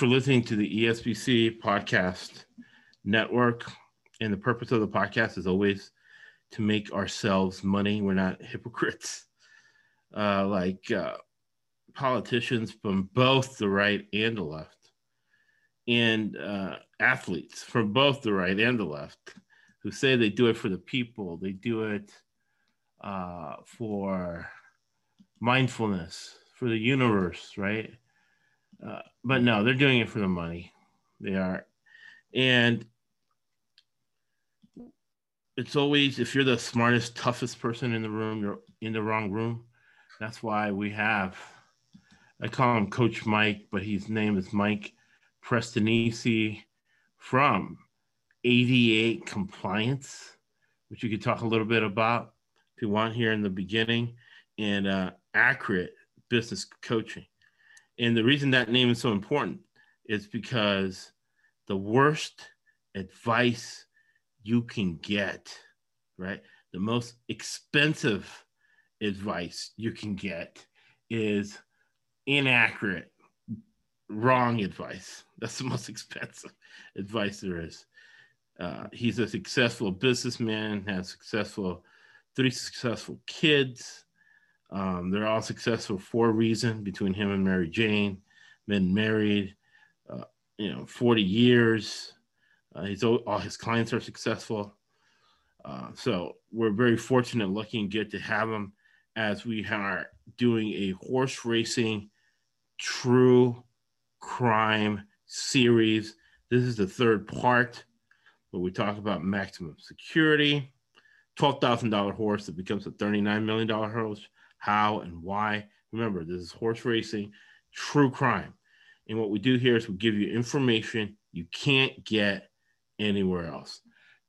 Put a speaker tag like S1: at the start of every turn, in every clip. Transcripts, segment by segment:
S1: For listening to the ESBC podcast network. And the purpose of the podcast is always to make ourselves money. We're not hypocrites uh, like uh, politicians from both the right and the left, and uh, athletes from both the right and the left who say they do it for the people, they do it uh, for mindfulness, for the universe, right? Uh, but no, they're doing it for the money. They are. And it's always, if you're the smartest, toughest person in the room, you're in the wrong room. That's why we have, I call him Coach Mike, but his name is Mike Prestonisi from ADA Compliance, which you could talk a little bit about if you want here in the beginning, and uh, accurate business coaching. And the reason that name is so important is because the worst advice you can get, right? The most expensive advice you can get is inaccurate, wrong advice. That's the most expensive advice there is. Uh, he's a successful businessman, has successful, three successful kids. Um, they're all successful for a reason between him and Mary Jane, been married, uh, you know, 40 years. Uh, he's all his clients are successful. Uh, so we're very fortunate, lucky and good to have him as we are doing a horse racing true crime series. This is the third part where we talk about maximum security, $12,000 horse that becomes a $39 million horse, how and why. Remember, this is horse racing, true crime. And what we do here is we give you information you can't get anywhere else.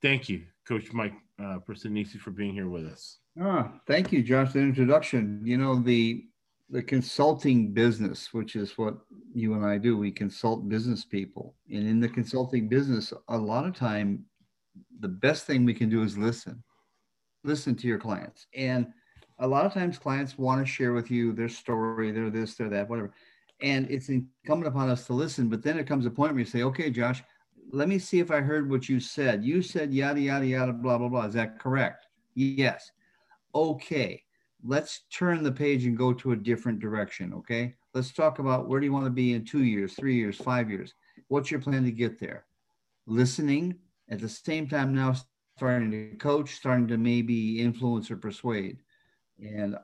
S1: Thank you, Coach Mike uh, Prestonisi, for being here with us.
S2: Ah, thank you, Josh. The introduction. You know the the consulting business, which is what you and I do. We consult business people, and in the consulting business, a lot of time, the best thing we can do is listen. Listen to your clients, and a lot of times clients want to share with you their story, their this, their that, whatever. And it's incumbent upon us to listen. But then it comes a point where you say, okay, Josh, let me see if I heard what you said. You said yada, yada, yada, blah, blah, blah. Is that correct? Yes. Okay. Let's turn the page and go to a different direction. Okay. Let's talk about where do you want to be in two years, three years, five years? What's your plan to get there? Listening at the same time now starting to coach, starting to maybe influence or persuade. And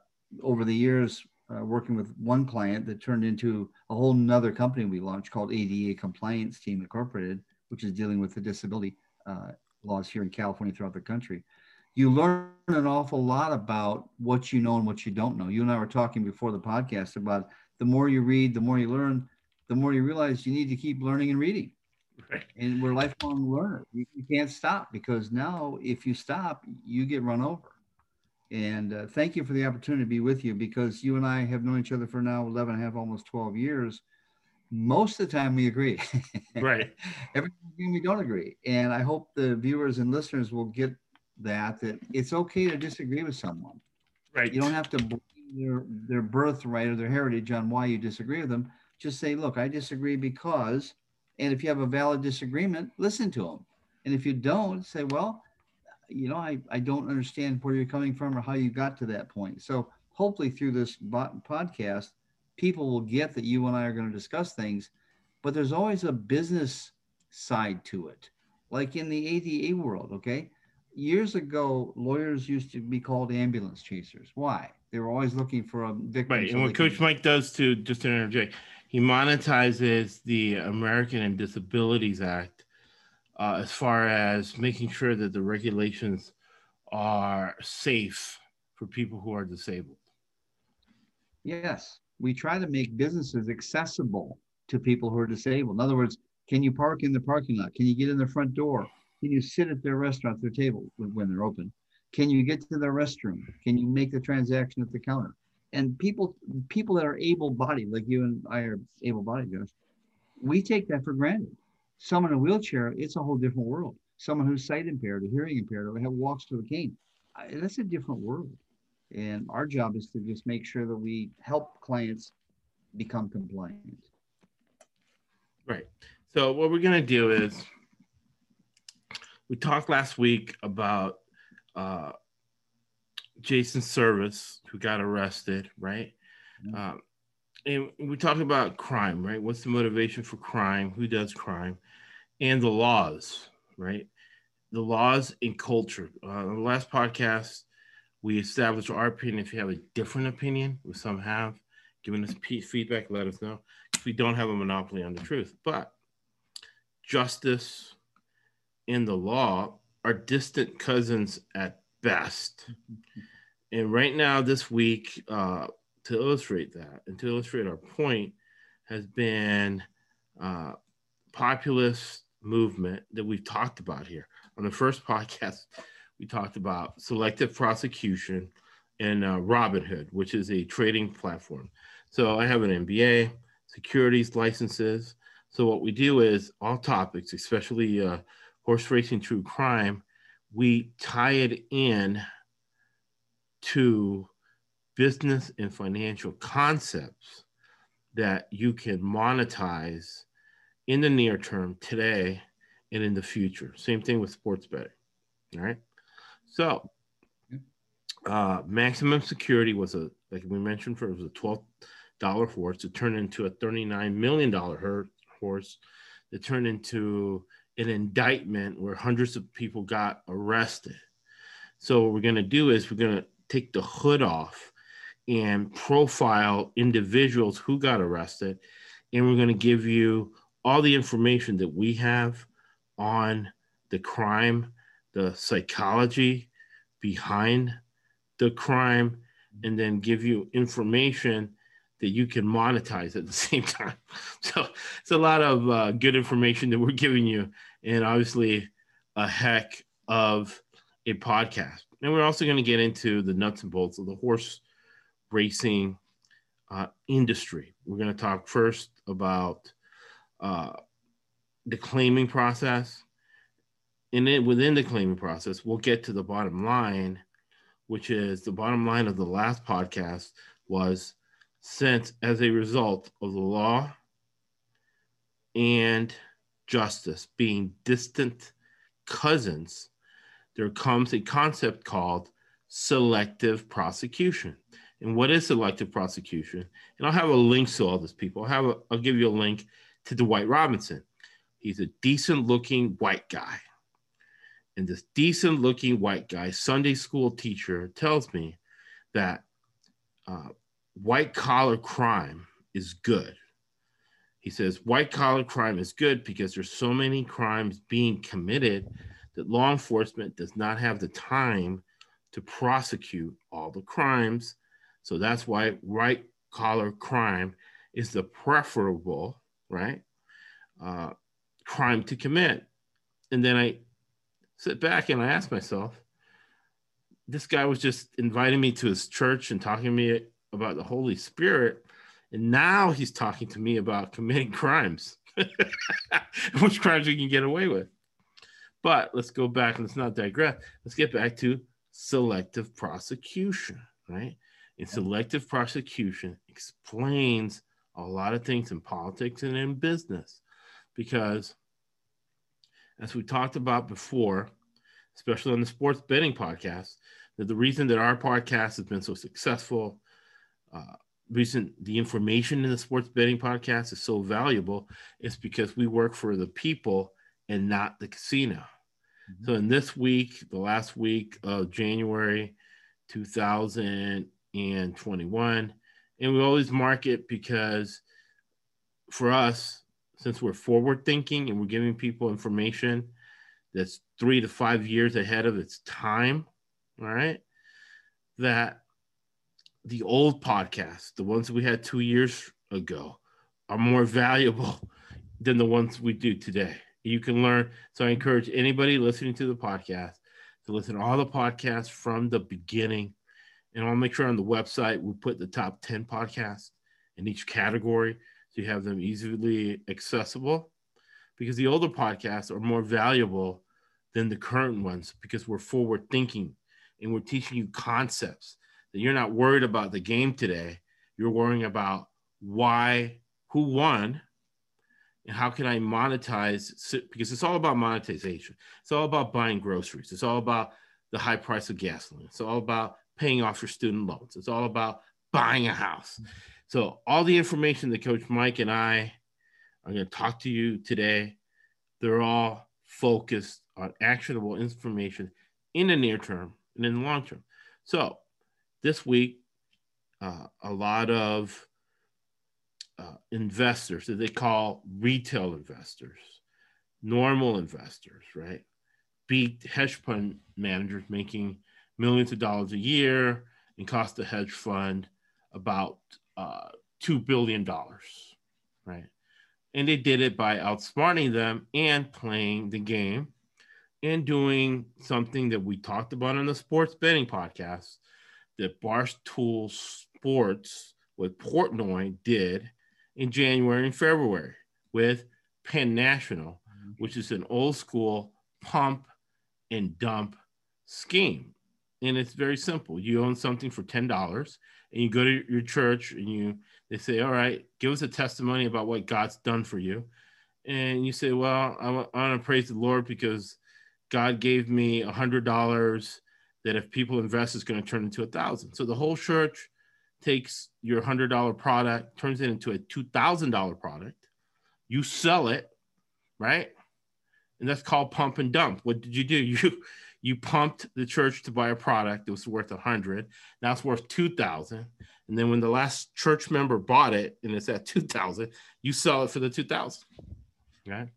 S2: over the years, uh, working with one client that turned into a whole nother company we launched called ADA Compliance Team Incorporated which is dealing with the disability uh, laws here in California throughout the country. You learn an awful lot about what you know and what you don't know. You and I were talking before the podcast about the more you read, the more you learn, the more you realize you need to keep learning and reading. Right. And we're lifelong learners. You, you, can't stop because now, if you stop, you get run over. And uh, thank you for the opportunity to be with you because you and I have known each other for now 11 and a half, almost 12 years most of the time we agree.
S1: Right.
S2: Every time we don't agree. And I hope the viewers and listeners will get that that it's okay to disagree with someone.
S1: Right.
S2: You don't have to blame their their birthright or their heritage on why you disagree with them. Just say, look, I disagree because, and if you have a valid disagreement, listen to them. And if you don't, say, well, you know, I, I don't understand where you're coming from or how you got to that point. So hopefully through this podcast, people will get that you and I are going to discuss things, but there's always a business side to it. Like in the ADA world, okay? Years ago, lawyers used to be called ambulance chasers. Why? They were always looking for um, a victim.
S1: Right. So and what Coach can... Mike does to just to interject, he monetizes the American and Disabilities Act uh, as far as making sure that the regulations are safe for people who are disabled.
S2: Yes we try to make businesses accessible to people who are disabled. In other words, can you park in the parking lot? Can you get in the front door? Can you sit at their restaurant, their table when they're open? Can you get to their restroom? Can you make the transaction at the counter? And people, people that are able-bodied, like you and I are able-bodied, guys, we take that for granted. Someone in a wheelchair, it's a whole different world. Someone who's sight impaired or hearing impaired or have walks with a cane, that's a different world. And our job is to just make sure that we help clients become compliant.
S1: Right. So what we're gonna do is we talked last week about uh, Jason Servis who got arrested, right? Mm-hmm. Um, and we talk about crime, right? What's the motivation for crime? Who does crime? And the laws, right? The laws and culture. Uh, the last podcast, we established our opinion. If you have a different opinion, which some have, giving us feedback, let us know. If we don't have a monopoly on the truth, but justice and the law are distant cousins at best. And right now, this week, uh, to illustrate that and to illustrate our point, has been uh, populist movement that we've talked about here. On the first podcast, we talked about selective prosecution and uh, Robinhood, which is a trading platform. So I have an MBA, securities licenses. So what we do is all topics, especially uh, horse racing, true crime, we tie it in to business and financial concepts that you can monetize in the near term today and in the future. Same thing with sports betting. All right. So, uh, maximum security was a, like we mentioned, for it was a twelve dollar horse. It turn into a thirty nine million dollar horse. It turned into an indictment where hundreds of people got arrested. So what we're going to do is we're going to take the hood off and profile individuals who got arrested, and we're going to give you all the information that we have on the crime, the psychology behind the crime, and then give you information that you can monetize at the same time. So it's a lot of uh, good information that we're giving you, and obviously a heck of a podcast. And we're also going to get into the nuts and bolts of the horse racing uh, industry. We're going to talk first about uh, the claiming process. And then within the claiming process, we'll get to the bottom line, which is the bottom line of the last podcast was since as a result of the law and justice being distant cousins, there comes a concept called selective prosecution. And what is selective prosecution? And I'll have a link to all this, people. I'll have a, I'll give you a link to Dwight Robinson. He's a decent looking white guy. And this decent looking white guy, Sunday school teacher, tells me that uh, white collar crime is good. He says white collar crime is good because there's so many crimes being committed that law enforcement does not have the time to prosecute all the crimes so that's why white collar crime is the preferable, right, uh, crime to commit. And then I sit back and I ask myself, this guy was just inviting me to his church and talking to me about the Holy Spirit. And now he's talking to me about committing crimes, which crimes we can get away with. But let's go back and let's not digress. Let's get back to selective prosecution, right? And selective prosecution explains a lot of things in politics and in business because, as we talked about before, especially on the sports betting podcast, that the reason that our podcast has been so successful, uh, reason the information in the sports betting podcast is so valuable is because we work for the people and not the casino. Mm-hmm. So in this week, the last week of January 2000 and 21. And we always mark it because for us, since we're forward thinking and we're giving people information that's three to five years ahead of its time, all right, that the old podcasts, the ones we had two years ago, are more valuable than the ones we do today. You can learn. So I encourage anybody listening to the podcast to listen to all the podcasts from the beginning and I'll make sure on the website we put the top 10 podcasts in each category so you have them easily accessible because the older podcasts are more valuable than the current ones because we're forward thinking and we're teaching you concepts that you're not worried about the game today. You're worrying about why, who won, and how can I monetize? Because it's all about monetization. It's all about buying groceries. It's all about the high price of gasoline. It's all about paying off your student loans. It's all about buying a house. So all the information that Coach Mike and I are going to talk to you today, they're all focused on actionable information in the near term and in the long term. So this week, uh, a lot of uh, investors that they call retail investors, normal investors, right? Beat hedge fund managers making millions of dollars a year and cost the hedge fund about uh, $2 billion, right? And they did it by outsmarting them and playing the game and doing something that we talked about on the sports betting podcast that Barstool Sports with Portnoy did in January and February with Penn National, mm-hmm. which is an old school pump and dump scheme. And it's very simple. You own something for $10 and you go to your church and you they say, All right, give us a testimony about what God's done for you. And you say, Well, I want to praise the Lord because God gave me a hundred dollars that if people invest is going to turn into a thousand. So the whole church takes your hundred dollar product, turns it into a two thousand dollar product. You sell it, right? And that's called pump and dump. What did you do? You you pumped the church to buy a product that was worth a hundred. Now it's worth two thousand. And then when the last church member bought it and it's at two thousand, you sell it for the two thousand. Right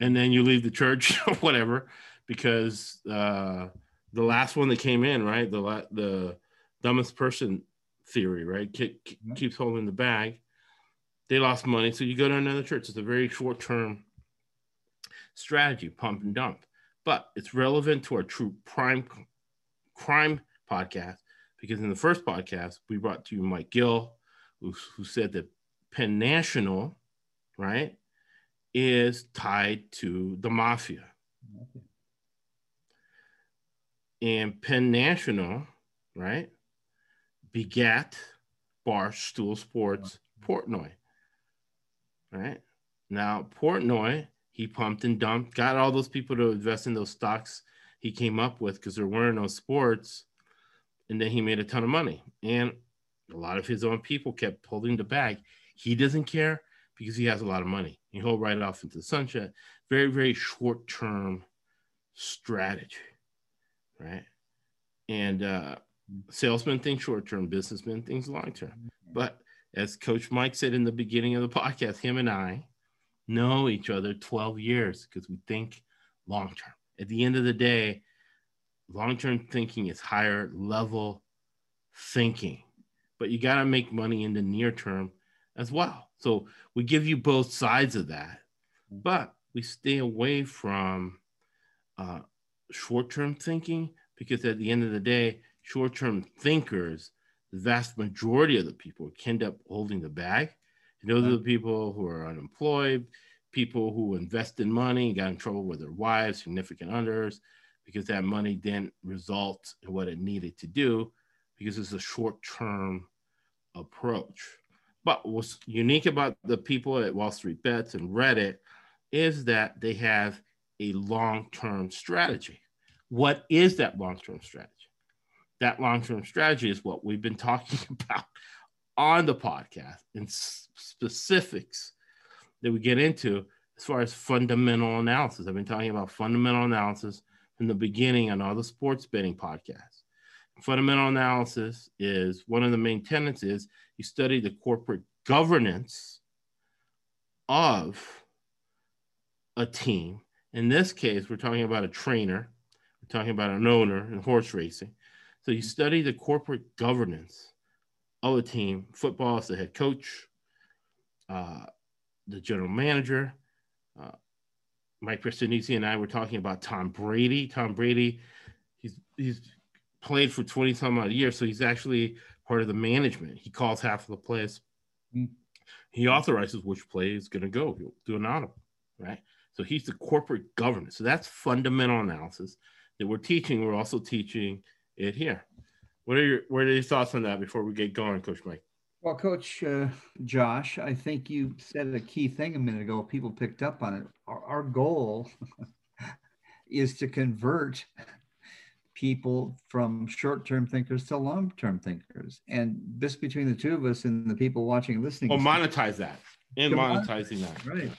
S1: and then you leave the church or whatever because uh, the last one that came in, right? The the dumbest person theory, right? Ke- mm-hmm. keeps holding the bag. They lost money, so you go to another church. It's a very short term strategy, pump and dump, but it's relevant to our true prime crime podcast because in the first podcast we brought to you Mike Gill, who, who said that Penn National, right, is tied to the mafia. And Penn National, right, begat Barstool Sports Portnoy. Right now, Portnoy, he pumped and dumped, got all those people to invest in those stocks he came up with because there weren't no sports. And then he made a ton of money. And a lot of his own people kept holding the bag. He doesn't care because he has a lot of money. He'll ride it off into the sunset. Very, very short term strategy, right? And uh, salesmen think short term, businessmen think long term. But as Coach Mike said in the beginning of the podcast, him and I know each other 12 years because we think long term. At the end of the day, long term thinking is higher level thinking, but you got to make money in the near term as well. So we give you both sides of that, but we stay away from uh, short term thinking because at the end of the day, short term thinkers, the vast majority of the people can end up holding the bag. Those are mm-hmm. the people who are unemployed, people who invest in money, got in trouble with their wives, significant others, because that money didn't result in what it needed to do because it's a short term approach. But what's unique about the people at Wall Street Bets and Reddit is that they have a long term strategy. What is that long term strategy? That long term strategy is what we've been talking about on the podcast in specifics that we get into as far as fundamental analysis. I've been talking about fundamental analysis from the beginning on all the sports betting podcasts. Fundamental analysis is one of the main tenets is you study the corporate governance of a team. In this case, we're talking about a trainer, we're talking about an owner in horse racing. So you study the corporate governance a team. Football is the head coach, uh, the general manager. Uh, Mike Prestianisi and I were talking about Tom Brady. Tom Brady, he's he's played for 20 some odd years, so he's actually part of the management. He calls half of the plays. Mm-hmm. He authorizes which play is going to go. He'll do an audible, right? So he's the corporate governance. So that's fundamental analysis that we're teaching. We're also teaching it here. What are your what are your thoughts on that before we get going, Coach Mike?
S2: Well, Coach uh, Josh, I think you said a key thing a minute ago. People picked up on it. Our, our goal is to convert people from short-term thinkers to long-term thinkers, and just between the two of us and the people watching and listening.
S1: Well, monetize that and monetizing that.
S2: Right.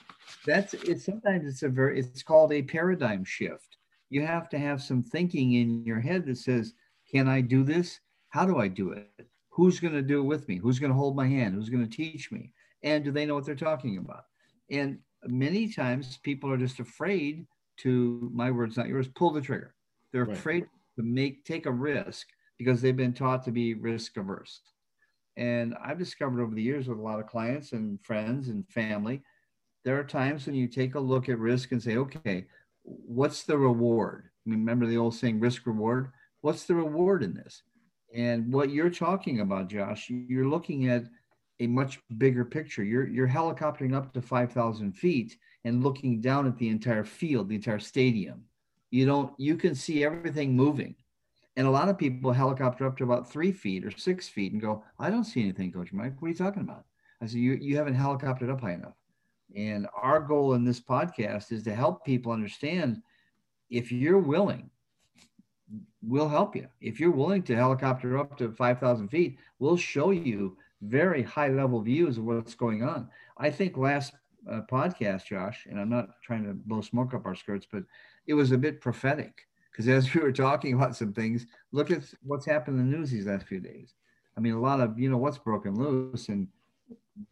S2: That's it. Sometimes it's a very. It's called a paradigm shift. You have to have some thinking in your head that says, "Can I do this? How do I do it? Who's going to do it with me? Who's going to hold my hand? Who's going to teach me? And do they know what they're talking about? And many times people are just afraid to, my words, not yours, pull the trigger. They're right. afraid to make, take a risk because they've been taught to be risk averse. And I've discovered over the years with a lot of clients and friends and family, there are times when you take a look at risk and say, okay, what's the reward? Remember the old saying, risk reward? What's the reward in this? And what you're talking about, Josh, you're looking at a much bigger picture. You're you're helicoptering up to 5,000 feet and looking down at the entire field, the entire stadium. You don't you can see everything moving. And a lot of people helicopter up to about three feet or six feet and go, I don't see anything, Coach Mike. What are you talking about? I said, you, you haven't helicoptered up high enough. And our goal in this podcast is to help people understand if you're willing we'll help you. If you're willing to helicopter up to 5,000 feet, we'll show you very high level views of what's going on. I think last uh, podcast, Josh, and I'm not trying to blow smoke up our skirts, but it was a bit prophetic because as we were talking about some things, look at what's happened in the news these last few days. I mean, a lot of, you know, what's broken loose, and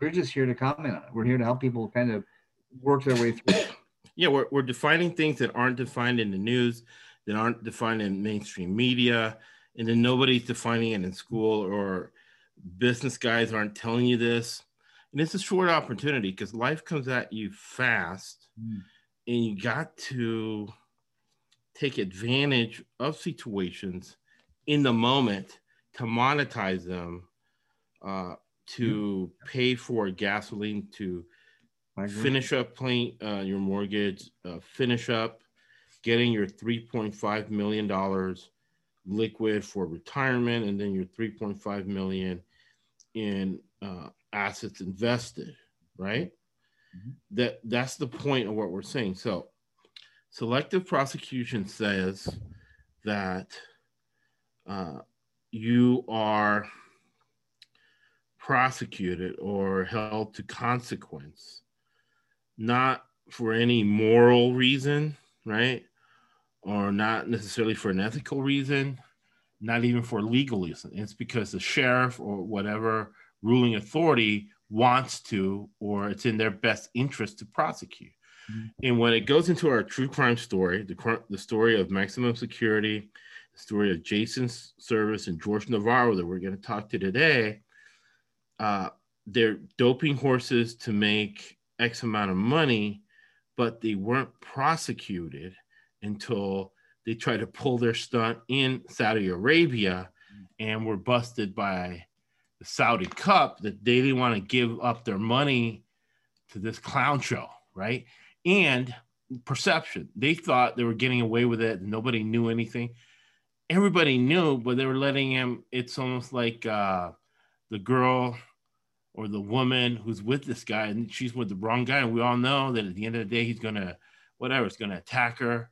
S2: we're just here to comment on it. We're here to help people kind of work their way through.
S1: Yeah, we're, we're defining things that aren't defined in the news that aren't defined in mainstream media, and then nobody's defining it in school or business guys aren't telling you this. And it's a short opportunity because life comes at you fast, mm. and you got to take advantage of situations in the moment to monetize them, uh, to mm. pay for gasoline, to finish up paying uh, your mortgage, uh, finish up getting your $3.5 million liquid for retirement and then your 3.5 million in uh, assets invested right? Mm-hmm. that that's the point of what we're saying. So selective prosecution says that uh, you are prosecuted or held to consequence not for any moral reason right or not necessarily for an ethical reason, not even for legal reason. It's because the sheriff or whatever ruling authority wants to, or it's in their best interest to prosecute. Mm-hmm. And when it goes into our true crime story, the, the story of maximum security, the story of Jason Servis and George Navarro that we're going to talk to today, uh, they're doping horses to make X amount of money, but they weren't prosecuted until they tried to pull their stunt in Saudi Arabia and were busted by the Saudi Cup that they didn't want to give up their money to this clown show, right? And perception. They thought they were getting away with it. Nobody knew anything. Everybody knew, but they were letting him. It's almost like uh, the girl or the woman who's with this guy, and she's with the wrong guy. And we all know that at the end of the day, he's gonna, whatever, it's gonna attack her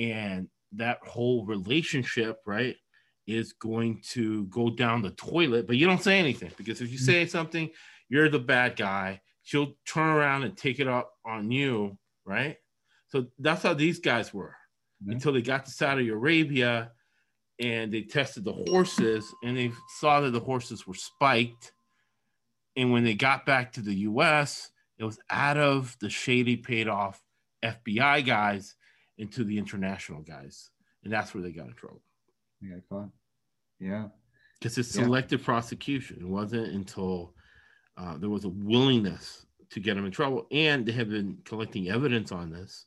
S1: and that whole relationship, right, is going to go down the toilet. But you don't say anything because if you say something, you're the bad guy. She'll turn around and take it up on you, right? So that's how these guys were mm-hmm. until they got to Saudi Arabia and they tested the horses and they saw that the horses were spiked. And when they got back to the US, it was out of the shady paid off FBI guys into the international guys, and that's where they got in trouble.
S2: Yeah. Yeah,
S1: because it's selective yeah. prosecution. It wasn't until uh, there was a willingness to get them in trouble, and they have been collecting evidence on this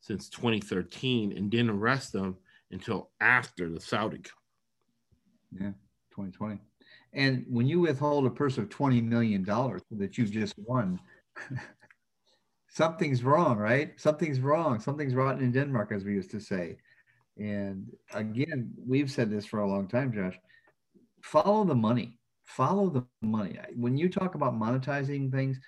S1: since 2013 and didn't arrest them until after the Saudi Cup.
S2: Yeah, 2020. And when you withhold a purse of $20 million that you've just won, something's wrong, right? Something's wrong. Something's rotten in Denmark, as we used to say. And again, we've said this for a long time, Josh. Follow the money. follow the money. When you talk about monetizing things,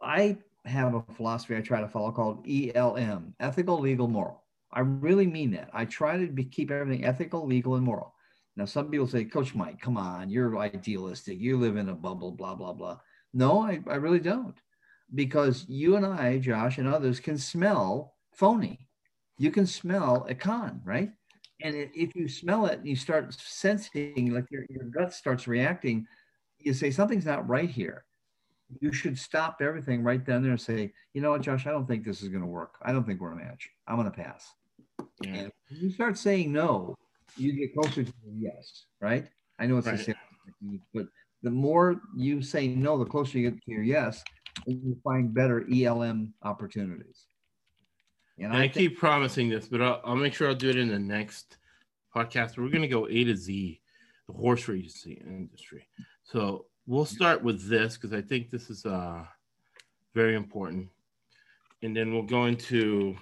S2: I have a philosophy I try to follow called ELM, ethical, legal, moral. I really mean that. I try to be, keep everything ethical, legal, and moral. Now, some people say, Coach Mike, come on, you're idealistic. You live in a bubble, blah, blah, blah. No, I, I really don't. Because you and I, Josh, and others can smell phony. You can smell a con, right? And if you smell it and you start sensing, like your, your gut starts reacting, you say, something's not right here. You should stop everything right then there and say, you know what, Josh, I don't think this is going to work. I don't think we're a match. I'm going to pass. Yeah. And you start saying no, you get closer to yes, right? I know it's right. the same but the more you say no, the closer you get to your yes, and you find better ELM opportunities.
S1: And, and I, I think, keep promising this, but I'll, I'll, make sure I'll do it in the next podcast. We're going to go A to Z, the horse racing industry. So we'll start with this because I think this is uh, very important. And then we'll go into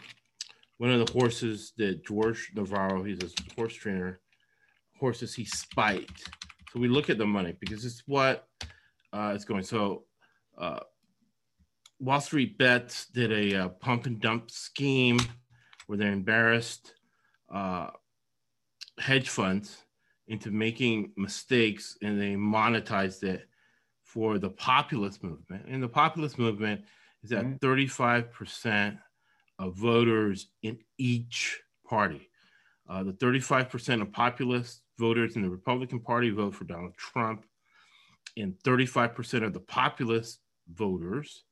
S1: one of the horses that George Navarro, he's a horse trainer, horses he spiked. So we look at the money because it's what uh, it's going. So uh, Wall Street Bets did a uh, pump and dump scheme where they embarrassed uh, hedge funds into making mistakes and they monetized it for the populist movement. And the populist movement is at mm-hmm. 35% of voters in each party. Uh, the 35% of populist voters in the Republican Party vote for Donald Trump, and 35% of the populist voters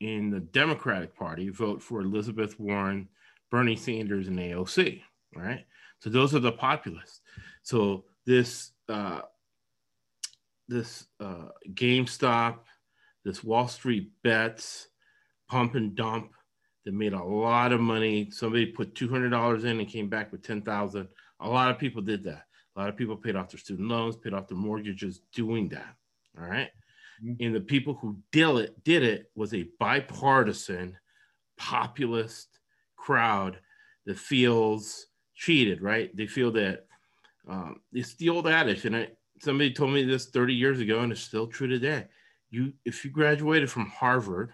S1: in the Democratic Party vote for Elizabeth Warren, Bernie Sanders, and AOC. Right. So those are the populists. So this uh, this uh, GameStop, this Wall Street bets, pump and dump that made a lot of money. Somebody put two hundred dollars in and came back with ten thousand. A lot of people did that. A lot of people paid off their student loans, paid off their mortgages doing that. All right? Mm-hmm. And the people who did it did it was a bipartisan, populist crowd that feels cheated. Right? They feel that um, it's the old adage, and I, somebody told me this 30 years ago, and it's still true today. You, if you graduated from Harvard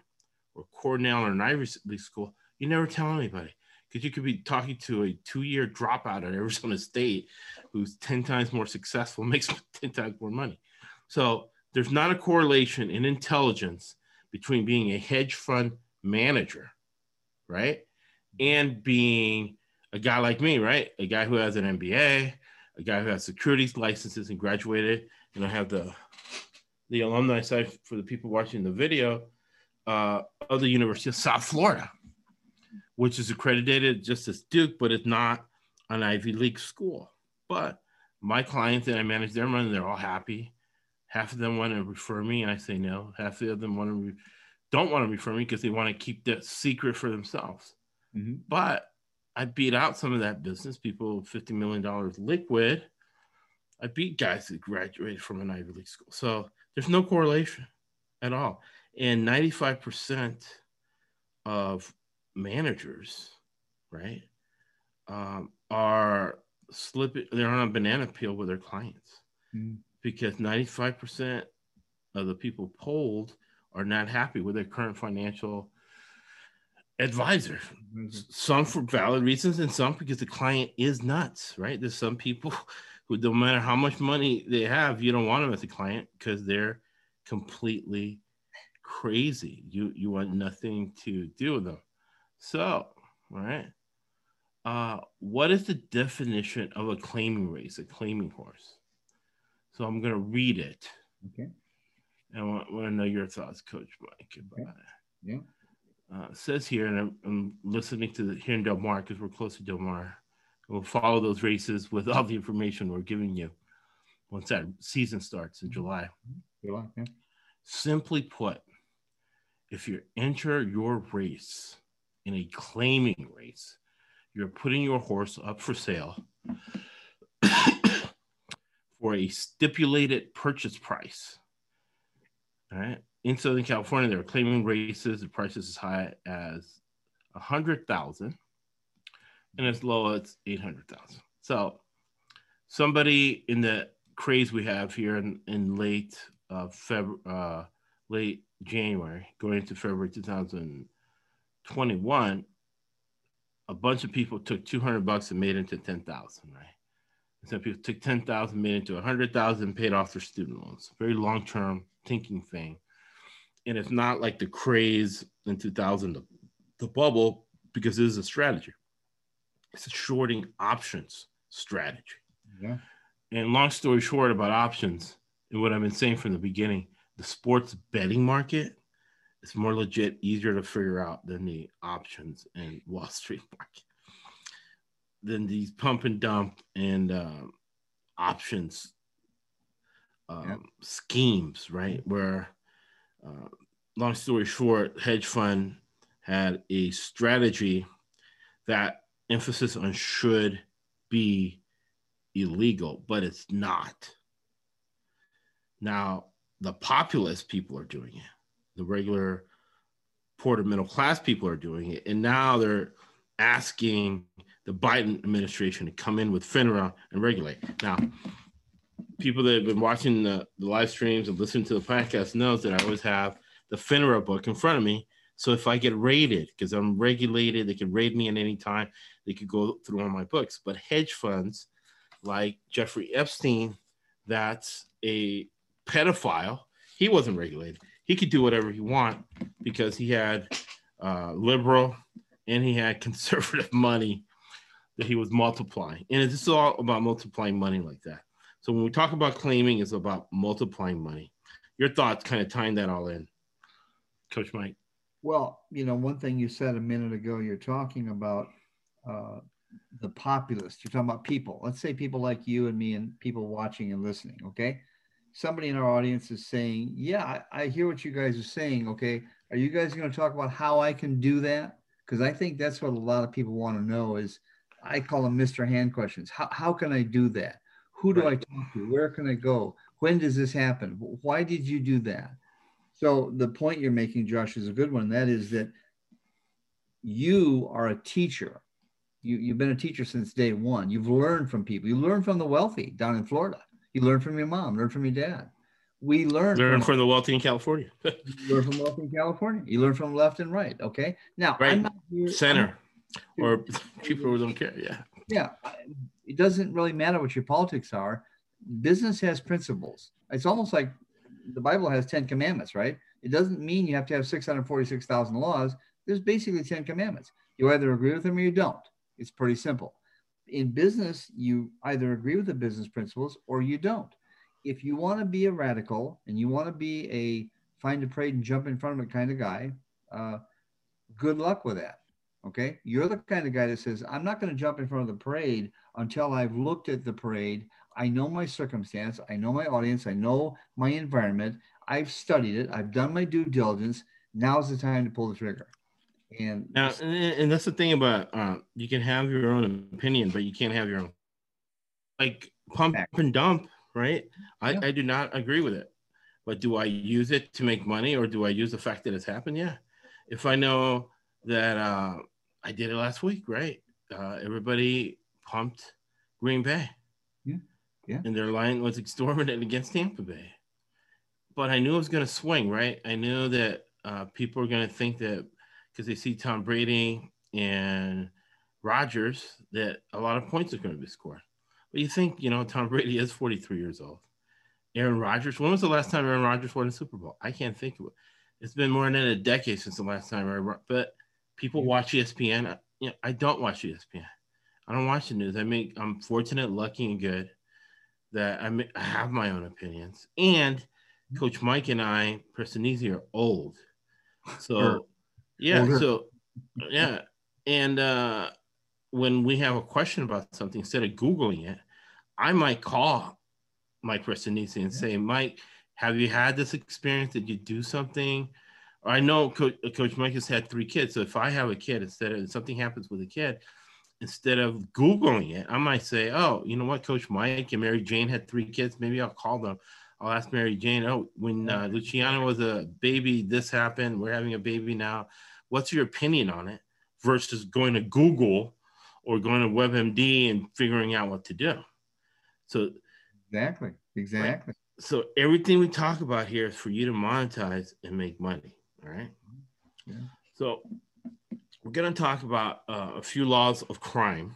S1: or Cornell or an Ivy League school, you never tell anybody because you could be talking to a two-year dropout at Arizona State who's 10 times more successful, makes 10 times more money. So there's not a correlation in intelligence between being a hedge fund manager, right? And being a guy like me, right? A guy who has an MBA, a guy who has securities licenses and graduated. And I have the the alumni side for the people watching the video uh, of the University of South Florida, which is accredited just as Duke, but it's not an Ivy League school. But my clients and I manage their money, they're all happy. Half of them want to refer me, and I say no. Half of them want to re- don't want to refer me because they want to keep that secret for themselves. Mm-hmm. But I beat out some of that business, people $50 million liquid. I beat guys that graduated from an Ivy League school. So there's no correlation at all. And 95% of managers, right, um, are slipping, they're on a banana peel with their clients mm. Because 95% of the people polled are not happy with their current financial advisor. Mm-hmm. Some for valid reasons, and some because the client is nuts, right? There's some people who, no matter how much money they have, you don't want them as a client because they're completely crazy. You you want nothing to do with them. So, right. Uh, what is the definition of a claiming race, a claiming horse? So I'm going to read it.
S2: Okay.
S1: And I want, want to know your thoughts, Coach Mike, about
S2: okay. it. Yeah
S1: uh, says here, and I'm, I'm, listening to the, here in Del Mar because we're close to Del Mar. We'll follow those races with all the information we're giving you once that season starts in July.
S2: July yeah.
S1: Simply put, if you enter your race in a claiming race, you're putting your horse up for sale for a stipulated purchase price. All right in Southern California, they're claiming races. The price is as high as a hundred thousand, and as low as eight hundred thousand. So, somebody in the craze we have here in, in late uh, Feb- uh, late January, going into February 2021, a bunch of people took 200 bucks and made it into 10,000, right? Some people took 10,000, made it into 100,000, paid off their student loans. Very long term thinking thing. And it's not like the craze in 2000, the, the bubble, because it is a strategy. It's a shorting options strategy.
S2: Yeah.
S1: And long story short about options, and what I've been saying from the beginning, the sports betting market is more legit, easier to figure out than the options and Wall Street market. Than these pump and dump and uh, options um, yeah. schemes, right? Where, uh, long story short, hedge fund had a strategy that emphasis on should be illegal, but it's not. Now, the populist people are doing it, the regular poor to middle class people are doing it. And now they're asking the Biden administration to come in with FINRA and regulate. Now, people that have been watching the, the live streams and listening to the podcast knows that I always have the FINRA book in front of me. So if I get raided, because I'm regulated, they can raid me at any time. They could go through all my books. But hedge funds like Jeffrey Epstein, that's a pedophile. He wasn't regulated. He could do whatever he want because he had uh, liberal and he had conservative money that he was multiplying. And it's all about multiplying money like that. So when we talk about claiming, it's about multiplying money. Your thoughts kind of tying that all in, Coach Mike.
S2: Well, you know, one thing you said a minute ago, you're talking about uh, the populist. You're talking about people. Let's say people like you and me and people watching and listening. Okay somebody in our audience is saying, Yeah, I, I hear what you guys are saying. Okay. Are you guys going to talk about how I can do that? Because I think that's what a lot of people want to know is I call them Mr. Hand questions. How, how can I do that? Who do right. I talk to? Where can I go? When does this happen? Why did you do that? So the point you're making, Josh, is a good one. That is that you are a teacher. You, you've been a teacher since day one. You've learned from people. You learn from the wealthy down in Florida. You learn from your mom, learn from your dad. We learn
S1: learn from, from the wealthy in California.
S2: learn from wealthy in California. You learn from left and right. Okay. Now,
S1: right. Here, center or people who don't care. Yeah.
S2: Yeah. It doesn't really matter what your politics are. Business has principles. It's almost like the Bible has 10 commandments, right? It doesn't mean you have to have 646,000 laws. There's basically 10 commandments. You either agree with them or you don't. It's pretty simple in business, you either agree with the business principles or you don't. If you want to be a radical and you want to be a find a parade and jump in front of it kind of guy, uh, good luck with that. Okay. You're the kind of guy that says, I'm not going to jump in front of the parade until I've looked at the parade. I know my circumstance. I know my audience. I know my environment. I've studied it. I've done my due diligence. Now's the time to pull the trigger. And
S1: now, and that's the thing about uh, you can have your own opinion, but you can't have your own like pump and dump, right? I, yeah. I do not agree with it. But do I use it to make money or do I use the fact that it's happened? Yeah. If I know that uh, I did it last week, right? Uh, everybody pumped Green Bay.
S2: Yeah. Yeah.
S1: And their line was exorbitant against Tampa Bay. But I knew it was going to swing, right? I knew that uh, people are going to think that because they see Tom Brady and Rodgers that a lot of points are going to be scored. But you think, you know, Tom Brady is 43 years old. Aaron Rodgers, when was the last time Aaron Rodgers won a Super Bowl? I can't think of it. It's been more than a decade since the last time I but people watch ESPN. I, you know, I don't watch ESPN. I don't watch the news. I make I'm fortunate, lucky, and good that I, make, I have my own opinions. And Coach Mike and I, Prestonese, are old. So yeah. Older. So, yeah. And uh, when we have a question about something, instead of Googling it, I might call Mike Prestonisi and yeah. say, Mike, have you had this experience? Did you do something? I know Coach, Coach Mike has had three kids. So if I have a kid, instead of something happens with a kid, instead of Googling it, I might say, oh, you know what, Coach Mike and Mary Jane had three kids. Maybe I'll call them. I'll ask Mary Jane, oh, when uh, Luciano was a baby, this happened. We're having a baby now what's your opinion on it versus going to Google or going to WebMD and figuring out what to do. So
S2: exactly, exactly.
S1: Right? so everything we talk about here is for you to monetize and make money. All right. Yeah. So we're going to talk about uh, a few laws of crime.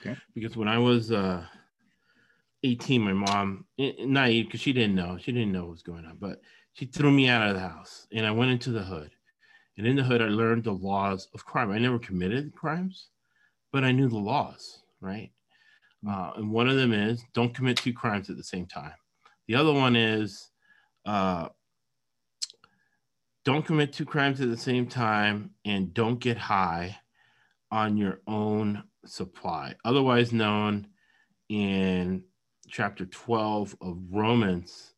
S1: Okay. Because when I was uh, 18, my mom, naive, because she didn't know, she didn't know what was going on, but she threw me out of the house and I went into the hood. And in the hood, I learned the laws of crime. I never committed crimes, but I knew the laws, right? Uh, and one of them is don't commit two crimes at the same time. The other one is uh, don't commit two crimes at the same time and don't get high on your own supply, otherwise known in chapter 12 of Romans.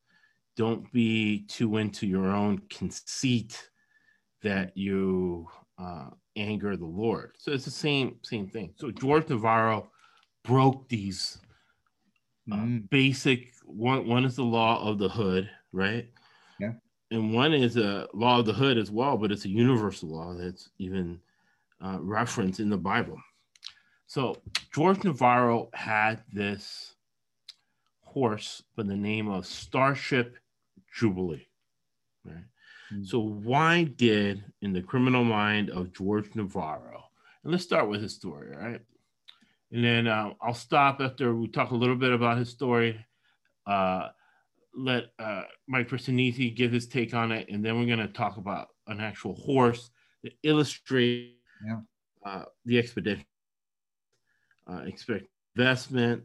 S1: Don't be too into your own conceit that you uh, anger the Lord. So it's the same same thing. So George Navarro broke these uh, mm. basic one one is the law of the hood, right?
S2: Yeah.
S1: And one is a law of the hood as well, but it's a universal law that's even uh, referenced in the Bible. So George Navarro had this horse by the name of Starship Jubilee, right? Mm. So why did in the criminal mind of George Navarro? And let's start with his story, right? And then uh, I'll stop after we talk a little bit about his story. Uh, let uh, Mike Prestinisi give his take on it, and then we're going to talk about an actual horse that illustrate yeah. uh, the expedition, uh, expect investment.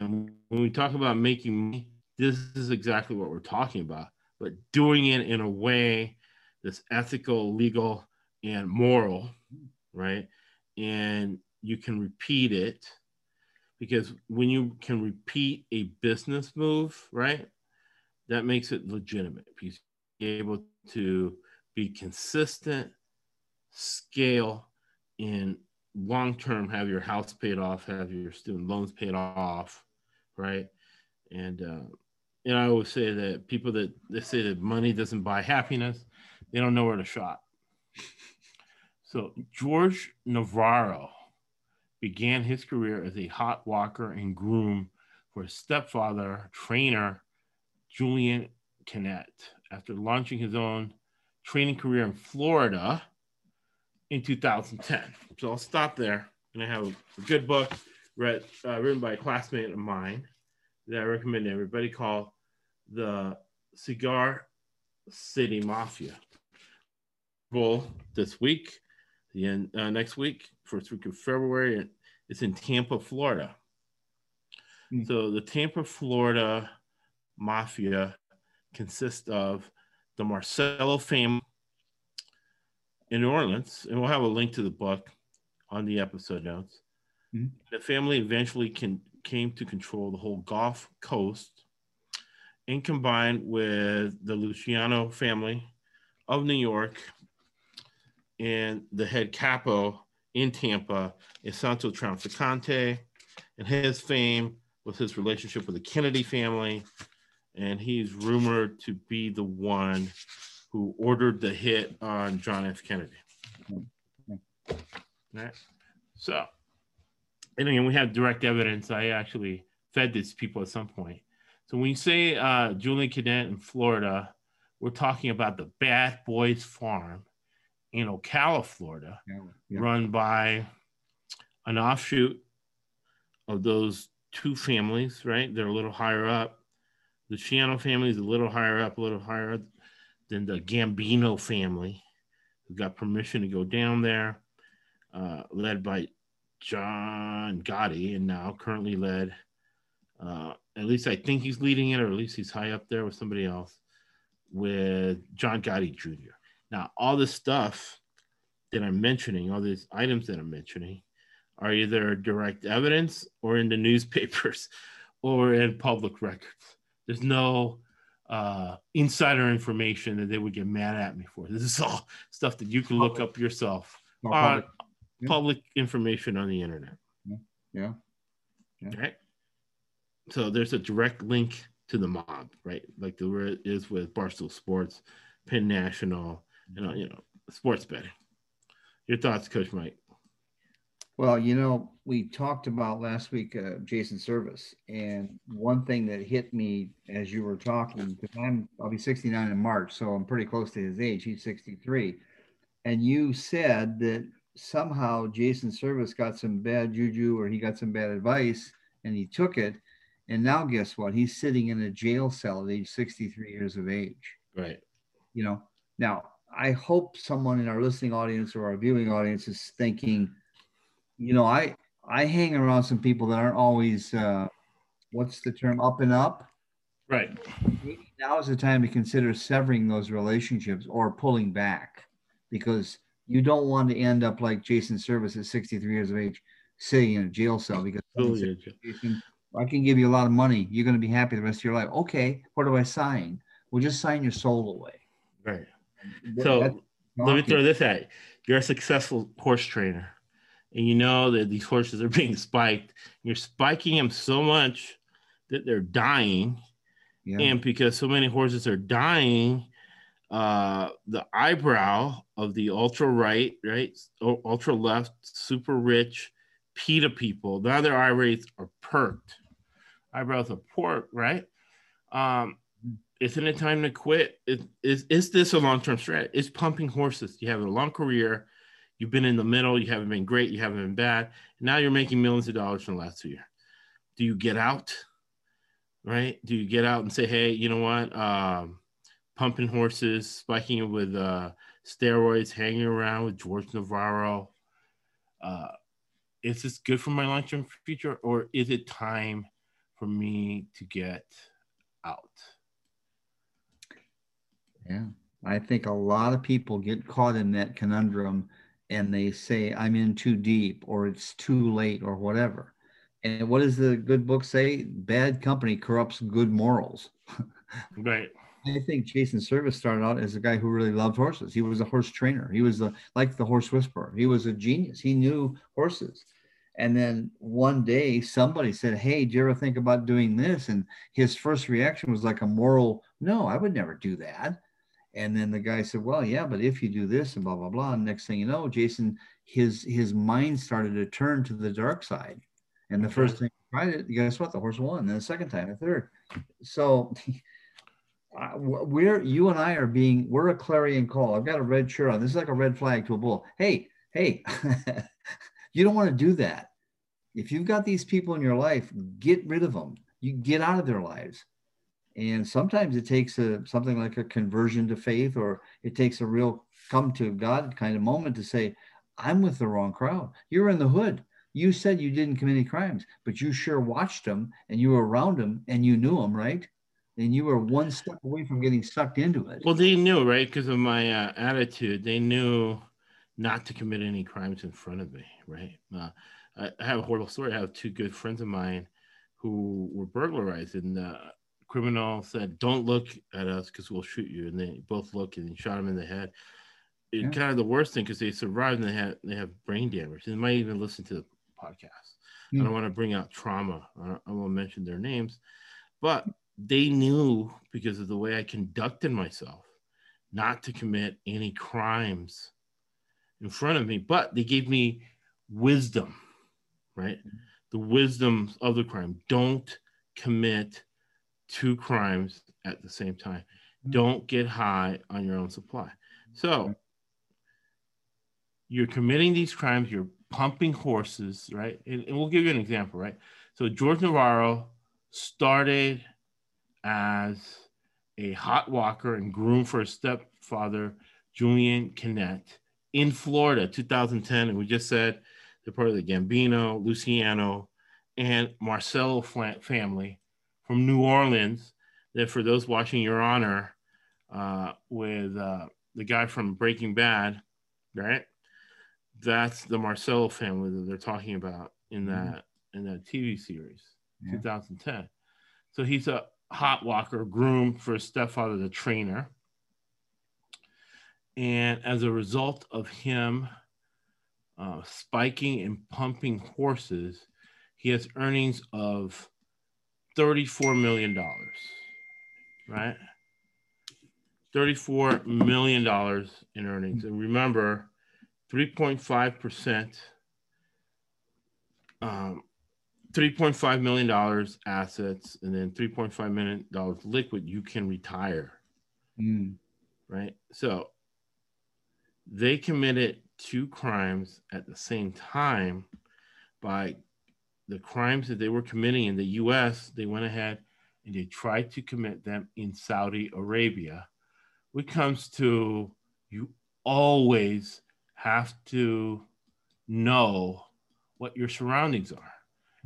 S1: And when we talk about making money, this is exactly what we're talking about, but doing it in a way that's ethical, legal, and moral, right? And you can repeat it because when you can repeat a business move, right, that makes it legitimate you're able to be consistent, scale, and long term have your house paid off, have your student loans paid off, right? And uh, and I always say that people that they say that money doesn't buy happiness, they don't know where to shop. So George Navarro began his career as a hot walker and groom for his stepfather, trainer Julian Canet. After launching his own training career in Florida in 2010. So I'll stop there. And I have a good book read, uh, written by a classmate of mine that I recommend everybody called The Cigar City Mafia. Well, this week, the end, uh, next week, first week of February, it's in Tampa, Florida. Mm. So the Tampa, Florida mafia consists of the Marcello family in New Orleans, and we'll have a link to the book on the episode notes. Mm. The family eventually can, came to control the whole Gulf Coast and combined with the Luciano family of New York and the head capo in Tampa is Santo Trafficante, and his fame was his relationship with the Kennedy family, and he's rumored to be the one who ordered the hit on John F. Kennedy. Mm-hmm. Right. So, and again, we have direct evidence. I actually fed these people at some point. So when you say uh, Julian Canet in Florida, we're talking about the Bad Boys Farm in Ocala, Florida, yeah, yeah. run by an offshoot of those two families, right? They're a little higher up. The Chiano family is a little higher up, a little higher than the Gambino family, who got permission to go down there, uh, led by John Gotti, and now currently led, uh, at least I think he's leading it, or at least he's high up there with somebody else, with John Gotti Jr. Now, all this stuff that I'm mentioning, all these items that I'm mentioning, are either direct evidence or in the newspapers or in public records. There's no uh, insider information that they would get mad at me for. This is all stuff that you can look up yourself on public, yeah. public information on the internet.
S2: Yeah. yeah.
S1: yeah. Right. So there's a direct link to the mob, right? Like there is with Barstool Sports, Penn National, you know, you know, sports betting. Your thoughts, Coach Mike?
S2: Well, you know, we talked about last week uh, Jason Servis, and one thing that hit me as you were talking, because I'm I'll be 69 in March, so I'm pretty close to his age. He's 63, and you said that somehow Jason Servis got some bad juju or he got some bad advice and he took it, and now guess what? He's sitting in a jail cell at age 63 years of age.
S1: Right.
S2: You know, now I hope someone in our listening audience or our viewing audience is thinking you know, I I hang around some people that aren't always uh, what's the term up and up.
S1: Right.
S2: Maybe now is the time to consider severing those relationships or pulling back because you don't want to end up like Jason Servis at 63 years of age sitting in a jail cell because oh, yeah. Jason, I can give you a lot of money. You're going to be happy the rest of your life. Okay, what do I sign? Well, just sign your soul away.
S1: Right. So let me throw this at you. You're a successful horse trainer and you know that these horses are being spiked. You're spiking them so much that they're dying. Yeah. And because so many horses are dying, uh, the eyebrow of the ultra right, right, ultra left, super rich PETA people, now their eye rates are perked. Eyebrows are pork, right? Um, isn't it time to quit? Is, is, is this a long term strat? It's pumping horses? You have a long career You've been in the middle. You haven't been great. You haven't been bad. Now you're making millions of dollars in the last two years. Do you get out? Right? Do you get out and say, hey, you know what? Um, pumping horses, spiking it with uh, steroids, hanging around with George Navarro. Uh, is this good for my long term future, or is it time for me to get out?
S2: Yeah, I think a lot of people get caught in that conundrum and they say i'm in too deep or it's too late or whatever. And what does the good book say? Bad company corrupts good morals.
S1: Right.
S2: I think jason Servis started out as a guy who really loved horses. He was a horse trainer. He was a, like the horse whisperer. He was a genius. He knew horses and then one day somebody said hey do you ever think about doing this and his first reaction was like a moral no i would never do that and then the guy said, "Well, yeah, but if you do this and blah blah blah." And next thing you know, Jason, his his mind started to turn to the dark side. And the first thing he tried it, guess what? The horse won. Then the second time, the third. So we're you and I are being we're a clarion call. I've got a red shirt on. This is like a red flag to a bull. Hey, hey, you don't want to do that. If you've got these people in your life, get rid of them. You get out of their lives. And sometimes it takes a something like a conversion to faith or it takes a real come to god kind of moment to say i'm with the wrong crowd. You're in the hood. You said you didn't commit any crimes but you sure watched them and you were around them and you knew them right? And you were one step away from getting sucked into it.
S1: Well they knew right? Because of my uh, attitude. They knew not to commit any crimes in front of me right uh, I, have a horrible story i have two good friends of mine who were burglarized and the criminal said, "Don't look at us because we'll shoot you," and they both looked and shot him in the head. It yeah. kind of the worst thing because they survived and they had they have brain damage. They might even listen to the podcast. Mm. I don't hmm. want to bring out trauma. I, I won't mention their names, but they knew because of the way I conducted myself not to commit any crimes in front of me, but they gave me wisdom, right? The wisdom of the crime. Don't commit two crimes at the same time. Mm-hmm. Don't get high on your own supply. So you're committing these crimes, you're pumping horses, right? And, and we'll give you an example, right? So George Navarro started as a hot walker and groom for his stepfather, Julian Canet, in Florida, 2010. And we just said they're part of the Gambino, Luciano, and Marcello family from New Orleans that for those watching Your Honor uh, with uh, the guy from Breaking Bad, right? That's the Marcello family that they're talking about in mm-hmm. that mm-hmm. in that TV series, yeah. 2010. So he's a hot walker, groom for his stepfather, the trainer. And as a result of him uh, spiking and pumping horses, he has earnings of $34 million, right? $34 million in earnings. And remember, 3.5% um, 3.5 million dollars assets and then 3.5 million dollars liquid you can retire
S2: Mm.
S1: right so they committed two crimes at the same time. By the crimes that they were committing in the US they went ahead and they tried to commit them in Saudi Arabia. Which comes to you always have to know what your surroundings are.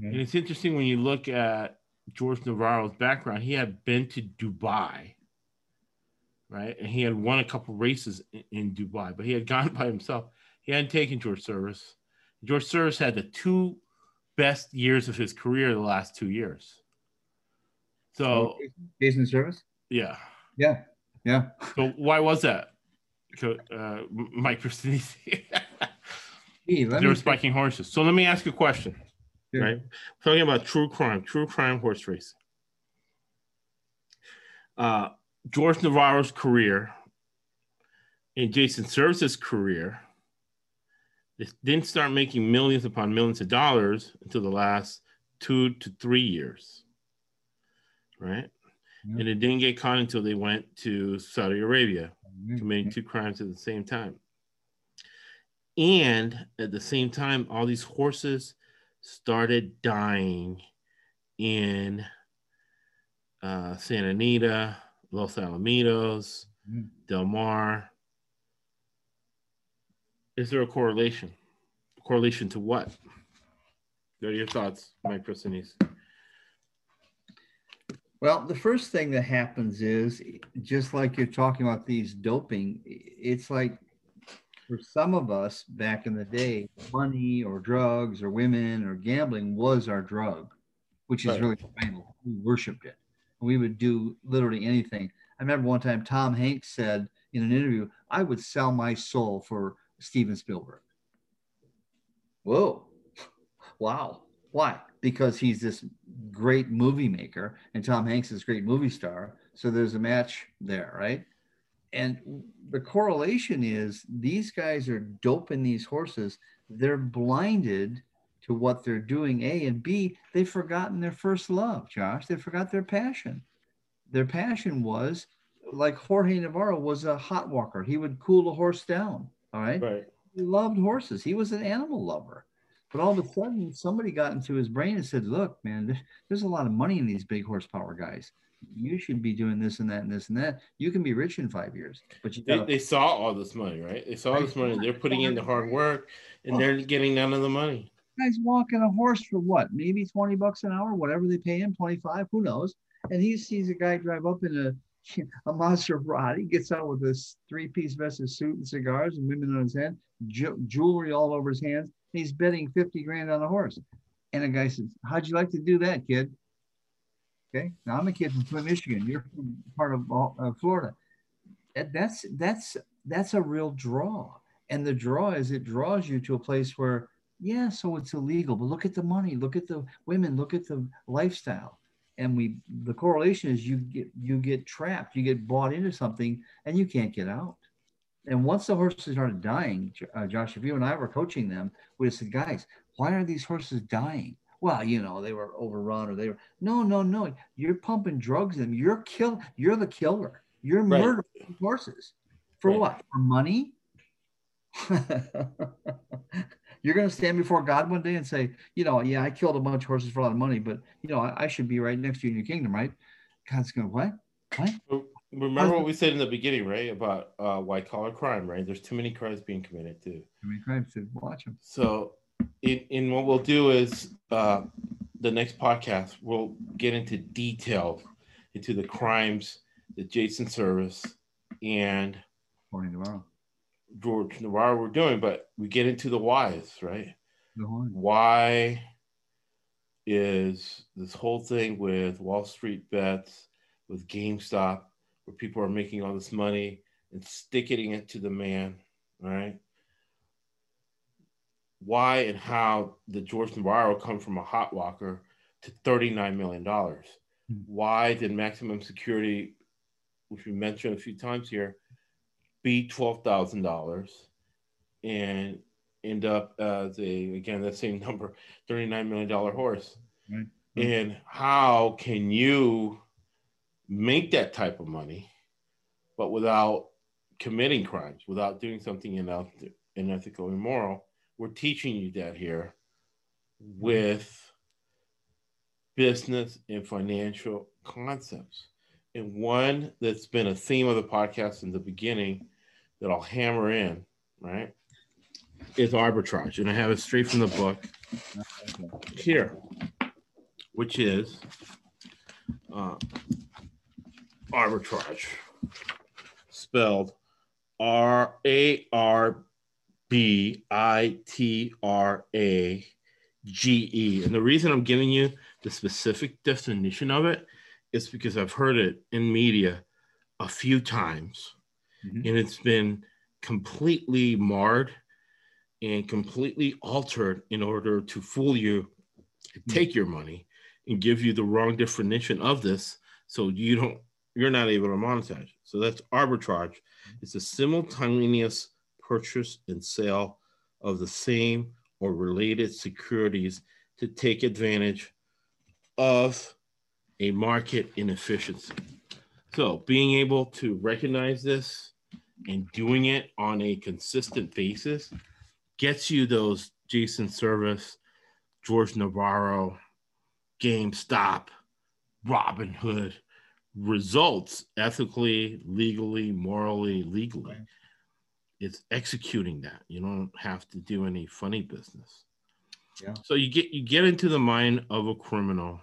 S1: Mm-hmm. And it's interesting when you look at George Navarro's background. He had been to Dubai, right? And he had won a couple races in, in Dubai, but he had gone by himself. He hadn't taken George Servis. George Servis had the two best years of his career the last two years. So,
S2: Jason Servis?
S1: yeah.
S2: Yeah. Yeah.
S1: So why was that? Uh, Mike Christensen.
S2: Hey,
S1: they were spiking horses. So let me ask you a question.
S2: Sure.
S1: right? Talking about true crime, true crime horse racing. Uh, George Navarro's career and Jason Servis's career they didn't start making millions upon millions of dollars until the last two to three years, right?
S2: Yeah.
S1: And it didn't get caught until they went to Saudi Arabia committing
S2: Mm.
S1: two crimes at the same time. And at the same time, all these horses started dying in uh, Santa Anita, Los Alamitos,
S2: Mm.
S1: Del Mar. Is there a correlation? Correlation to what? What are your thoughts, Mike Prisonese?
S2: Well, the first thing that happens is just like you're talking about these doping, it's like for some of us back in the day, money or drugs or women or gambling was our drug, which is
S1: Right.
S2: really valuable. We worshiped it. We would do literally anything. I remember one time Tom Hanks said in an interview, I would sell my soul for Steven Spielberg. Whoa. Wow. Why? Because he's this great movie maker and Tom Hanks is a great movie star. So there's a match there, right? And the correlation is these guys are doping these horses. They're blinded to what they're doing, A, and B, they've forgotten their first love, Josh. They forgot their passion. Their passion was like Jorge Navarro was a hot walker. He would cool a horse down. All right
S1: Right.
S2: he loved horses. He was an animal lover. But all of a sudden, somebody got into his brain and said, Look, man, there's a lot of money in these big horsepower guys. You should be doing this and that and this and that. You can be rich in five years. But you
S1: They,
S2: gotta,
S1: they saw all this money, right? They saw all this money. They're putting in the hard work and they're getting none of the money.
S2: Guys walking a horse for what? Maybe 20 bucks an hour, whatever they pay him, 25, who knows? And he sees a guy drive up in a a Maserati, gets out with this three-piece vest, vested suit and cigars and women on his head, ju- jewelry all over his hands. And he's betting 50 grand on a horse. And the guy says, How'd you like to do that, kid? Okay. Now I'm a kid from Flint, Michigan. You're from part of uh, Florida. That's that's that's a real draw. And the draw is it draws you to a place where, yeah, so it's illegal, but look at the money, look at the women, look at the lifestyle. And we the correlation is you get you get trapped, you get bought into something and you can't get out. And once the horses started dying, uh, Josh, if you and I were coaching them, we said, guys, why are these horses dying? Well, you know, they were overrun or they were no, no, no. You're pumping drugs in them. You're kill. You're the killer. You're
S1: Right.
S2: murdering horses for
S1: Right.
S2: what? For money? You're going to stand before God one day and say, you know, yeah, I killed a bunch of horses for a lot of money, but you know, I, I should be right next to you in your kingdom, right? God's going, to, what? What?
S1: Remember what we said in the beginning, right? About uh, white collar crime, right? There's too many crimes being committed too.
S2: I mean, Christ said, watch them.
S1: So, in, in what we'll do is uh, the next podcast, we'll get into detail into the crimes that Jason Servis and
S2: Morning tomorrow.
S1: George Navarro were doing, but we get into the whys, right?
S2: Horn.
S1: Why is this whole thing with Wall Street bets, with GameStop, where people are making all this money and sticking it to the man, right? Why and how did George Navarro come from a hot walker to $39 million?
S2: Hmm.
S1: Why did maximum security, which we mentioned a few times here, be $12,000? And end up as a again that same number, thirty nine million dollar horse. Right. Hmm. And how can you make that type of money, but without committing crimes, without doing something unethical, immoral? We're teaching you that here hmm. with business and financial concepts. And one that's been a theme of the podcast in the beginning that I'll hammer in, right, is arbitrage. And I have it straight from the book here, which is uh, arbitrage, spelled R A R B I T R A G E. And the reason I'm giving you the specific definition of it is because I've heard it in media a few times mm-hmm. and it's been completely marred and completely altered in order to fool you, mm-hmm. take your money and give you the wrong definition of this so you don't you're not able to monetize. So that's arbitrage. It's a simultaneous purchase and sale of the same or related securities to take advantage of a market inefficiency. So, being able to recognize this and doing it on a consistent basis gets you those Jason Servis, George Navarro, GameStop, Robinhood results ethically, legally, morally, legally. It's executing that. You don't have to do any funny business. Yeah. So you get you get into the mind of a criminal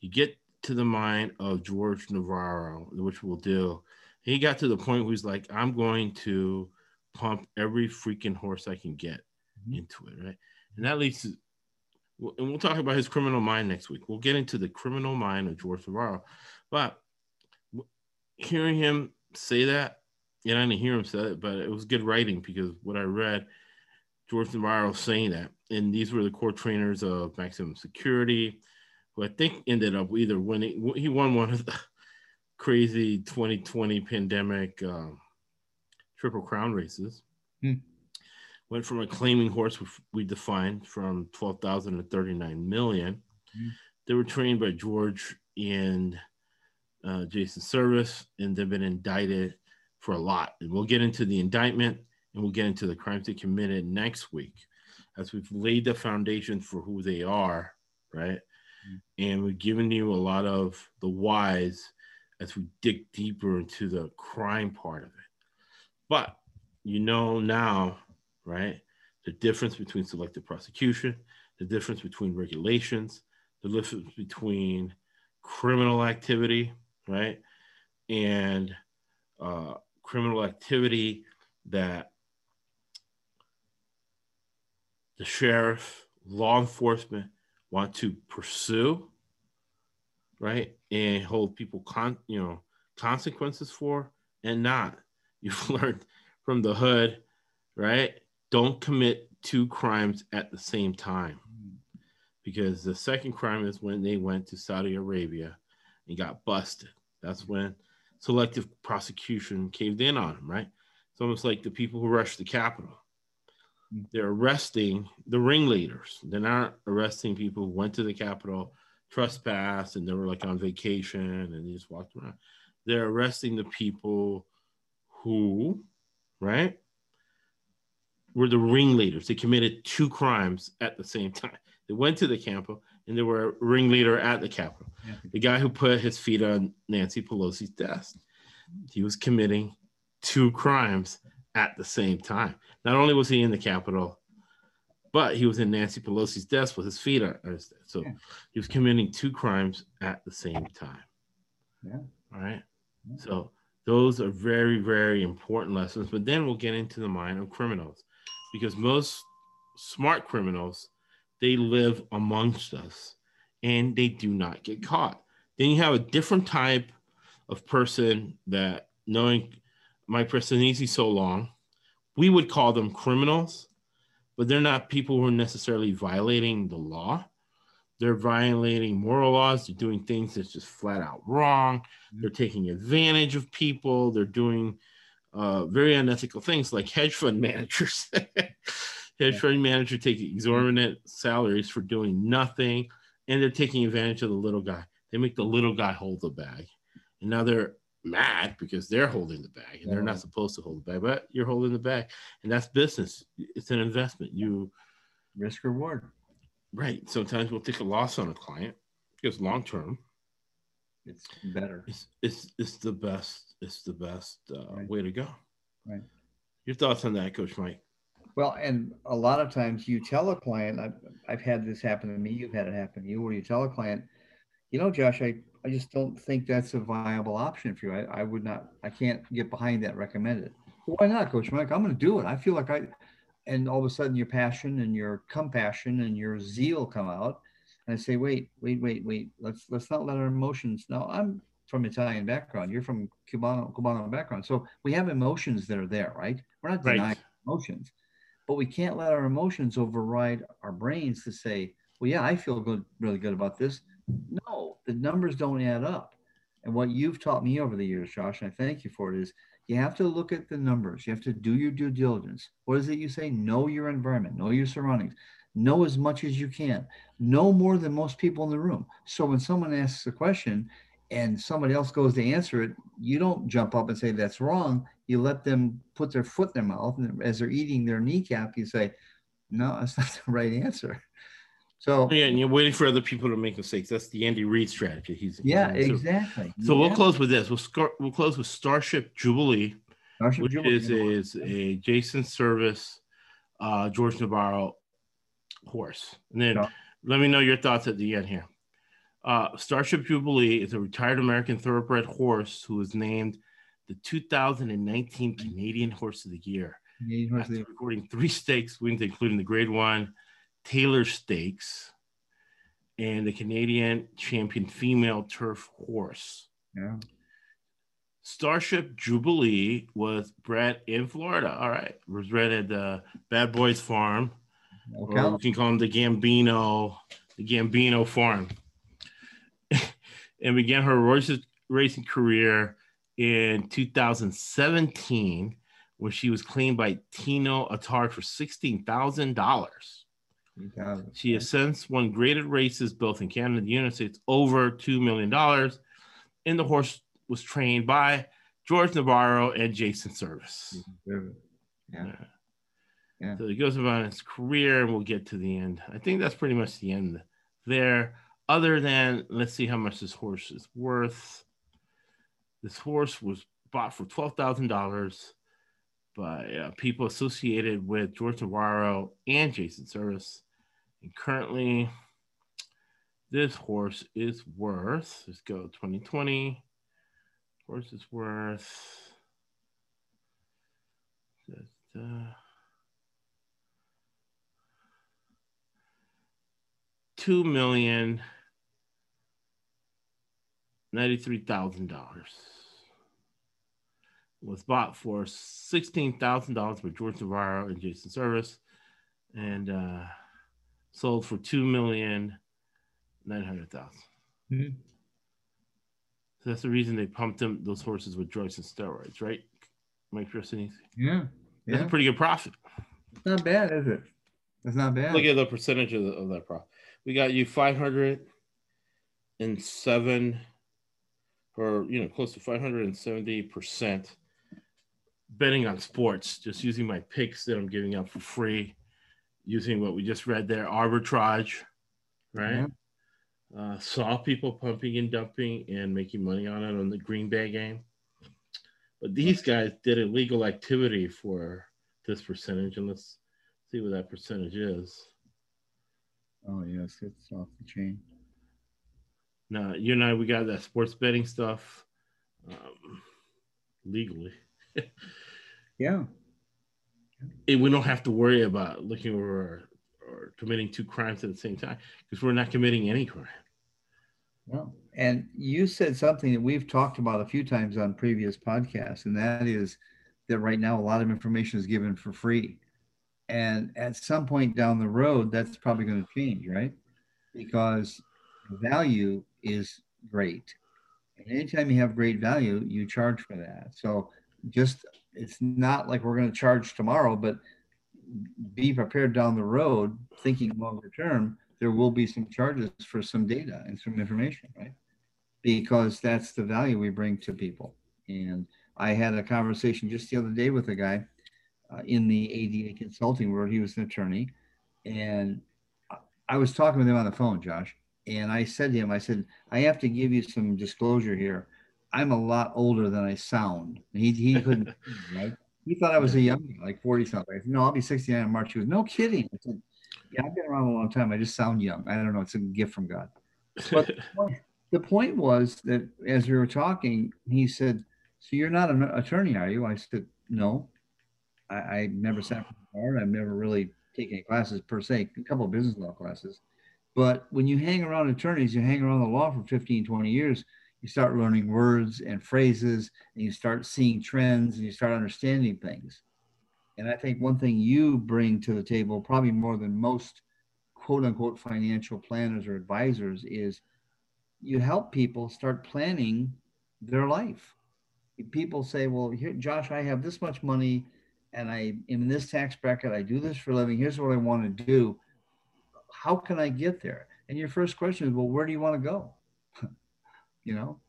S1: you get to the mind of George Navarro, which we'll do. He got to the point where he's like, I'm going to pump every freaking horse I can get mm-hmm. into it, right? And that leads to, and we'll talk about his criminal mind next week. We'll get into the criminal mind of George Navarro. But hearing him say that, and I didn't hear him say it, but it was good writing because what I read, George Navarro saying that, and these were the core trainers of maximum security, who I think ended up either winning. He won one of the crazy 2020 pandemic um, triple crown races. Hmm. Went from a claiming horse, which we defined from 12,000 to 39 million. Hmm. They were trained by George and uh, Jason Servis, and they've been indicted for a lot. And we'll get into the indictment and we'll get into the crimes they committed next week as we've laid the foundation for who they are, right? And we've given you a lot of the whys as we dig deeper into the crime part of it. But you know now, right, the difference between selective prosecution, the difference between regulations, the difference between criminal activity, right, and uh, criminal activity that the sheriff, law enforcement, want to pursue, right, and hold people con you know consequences for, and not. You've learned from the hood, right? Don't commit two crimes at the same time. Because the second crime is when they went to Saudi Arabia and got busted. That's when selective prosecution caved in on them, right? It's almost like the people who rushed the Capitol they're arresting the ringleaders. They're not arresting people who went to the Capitol, trespassed, and they were like on vacation and they just walked around. They're arresting the people who, right, were the ringleaders. They committed two crimes at the same time. They went to the Capitol and they were a ringleader at the Capitol. Yeah. The guy who put his feet on Nancy Pelosi's desk, he was committing two crimes at the same time. Not only was he in the Capitol, but he was in Nancy Pelosi's desk with his feet on his desk. So yeah. he was committing two crimes at the same time. Yeah. All right. Yeah. So those are very, very important lessons. But then we'll get into the mind of criminals because most smart criminals, they live amongst us and they do not get caught. Then you have a different type of person that knowing Mike Prestianisi so long, we would call them criminals, but they're not people who are necessarily violating the law. They're violating moral laws. They're doing things that's just flat out wrong. Mm-hmm. They're taking advantage of people. They're doing uh, very unethical things like hedge fund managers. hedge fund manager taking exorbitant salaries for doing nothing, and they're taking advantage of the little guy. They make the little guy hold the bag, and now they're mad because they're holding the bag and they're not supposed to hold the bag, but you're holding the bag, and that's business. It's an investment. You
S2: risk reward.
S1: Right. Sometimes we'll take a loss on a client because long term,
S2: it's better.
S1: It's, it's it's the best. It's the best uh,
S2: right.
S1: way to go.
S2: Right.
S1: Your thoughts on that, Coach Mike?
S2: Well, and a lot of times you tell a client, I've, I've had this happen to me, you've had it happen to you, where you tell a client, you know, Josh, I, I just don't think that's a viable option for you. I, I would not, I can't get behind that recommended. Well, why not, Coach Mike? I'm going to do it. I feel like I, and all of a sudden your passion and your compassion and your zeal come out. And I say, wait, wait, wait, wait. Let's let's not let our emotions. Now I'm from Italian background. You're from Cubano Cubano background. So we have emotions that are there, right? We're not denying right. emotions, but we can't let our emotions override our brains to say, well, yeah, I feel good, really good about this. The numbers don't add up. And what you've taught me over the years, Josh, and I thank you for it, is you have to look at the numbers. You have to do your due diligence. What is it you say? Know your environment, know your surroundings, know as much as you can, know more than most people in the room. So when someone asks a question and somebody else goes to answer it, you don't jump up and say that's wrong. You let them put their foot in their mouth, and as they're eating their kneecap, you say, "No, that's not the right answer." So
S1: yeah, and you're waiting for other people to make mistakes. That's the Andy Reid strategy. He's
S2: yeah,
S1: he's,
S2: exactly.
S1: So
S2: yeah.
S1: we'll close with this. We'll scar- we'll close with Starship Jubilee, Starship which Jubilee. is is a Jason Servis, uh, George Navarro horse. And then let me know your thoughts at the end here. Uh, Starship Jubilee is a retired American thoroughbred horse who was named the 2019 Canadian Horse of the Year. After recording three stakes wins, including the Grade One Taylor Stakes, and the Canadian champion female turf horse.
S2: Yeah.
S1: Starship Jubilee was bred in Florida. All right. Was bred at the Bad Boys Farm. Okay. Or we can call them the Gambino, the Gambino Farm. and began her racing career in 2017 when she was claimed by Tino Attard for $16,000. She has since won graded races both in Canada and the United States over $2 million. And the horse was trained by George Navarro and Jason Servis.
S2: Yeah. yeah.
S1: yeah. So he goes about his career, and we'll get to the end. I think that's pretty much the end there. Other than, let's see how much this horse is worth. This horse was bought for $12,000 by uh, people associated with George Navarro and Jason Servis. And currently, this horse is worth, let's go 2020. Horse is worth uh, two million ninety-three thousand dollars. Was bought for sixteen thousand dollars by George Navarro and Jason Servis, and uh, sold for two million nine hundred thousand. Mm-hmm. So that's the reason they pumped them those horses with drugs and steroids, right? Mike Tristany?
S2: Yeah.
S1: That's a pretty good profit.
S2: It's not bad, is it? It's not bad.
S1: Look at the percentage of, the, of that profit. We got you five hundred and seven, or you know, close to five hundred and seventy percent betting on sports. Just using my picks that I'm giving out for free using what we just read there, arbitrage, right? Yeah. Uh, saw people pumping and dumping and making money on it on the Green Bay game. But these guys did illegal activity for this percentage, and let's see what that percentage is.
S2: Oh yes, it's off the chain.
S1: Now you and I, we got that sports betting stuff um, legally.
S2: yeah,
S1: and we don't have to worry about looking over or committing two crimes at the same time because we're not committing any crime.
S2: No. And you said something that we've talked about a few times on previous podcasts, and that is that right now a lot of information is given for free. And at some point down the road, that's probably going to change, right? Because value is great. And anytime you have great value, you charge for that. So just it's not like we're going to charge tomorrow, but be prepared down the road, thinking longer term, there will be some charges for some data and some information, right? Because that's the value we bring to people. And I had a conversation just the other day with a guy uh, in the ADA consulting world. He was an attorney. And I was talking with him on the phone, Josh. And I said to him, I said, I have to give you some disclosure here. I'm a lot older than I sound. He, he couldn't, right? He thought I was a young, like 40 something. I said, no, I'll be 69 in March. He was, no kidding. I said, yeah, I've been around a long time. I just sound young. I don't know. It's a gift from God. But the, point, was that as we were talking, he said, so you're not an attorney, are you? I said, no. I, I never sat for the bar. I've never really taken classes per se, a couple of business law classes. But when you hang around attorneys, you hang around the law for 15, 20 years, you start learning words and phrases and you start seeing trends and you start understanding things. And I think one thing you bring to the table, probably more than most quote unquote financial planners or advisors, is you help people start planning their life. People say, Well, here, Josh, I have this much money and I am in this tax bracket. I do this for a living. Here's what I want to do. How can I get there? And your first question is, Well, where do you want to go? You know,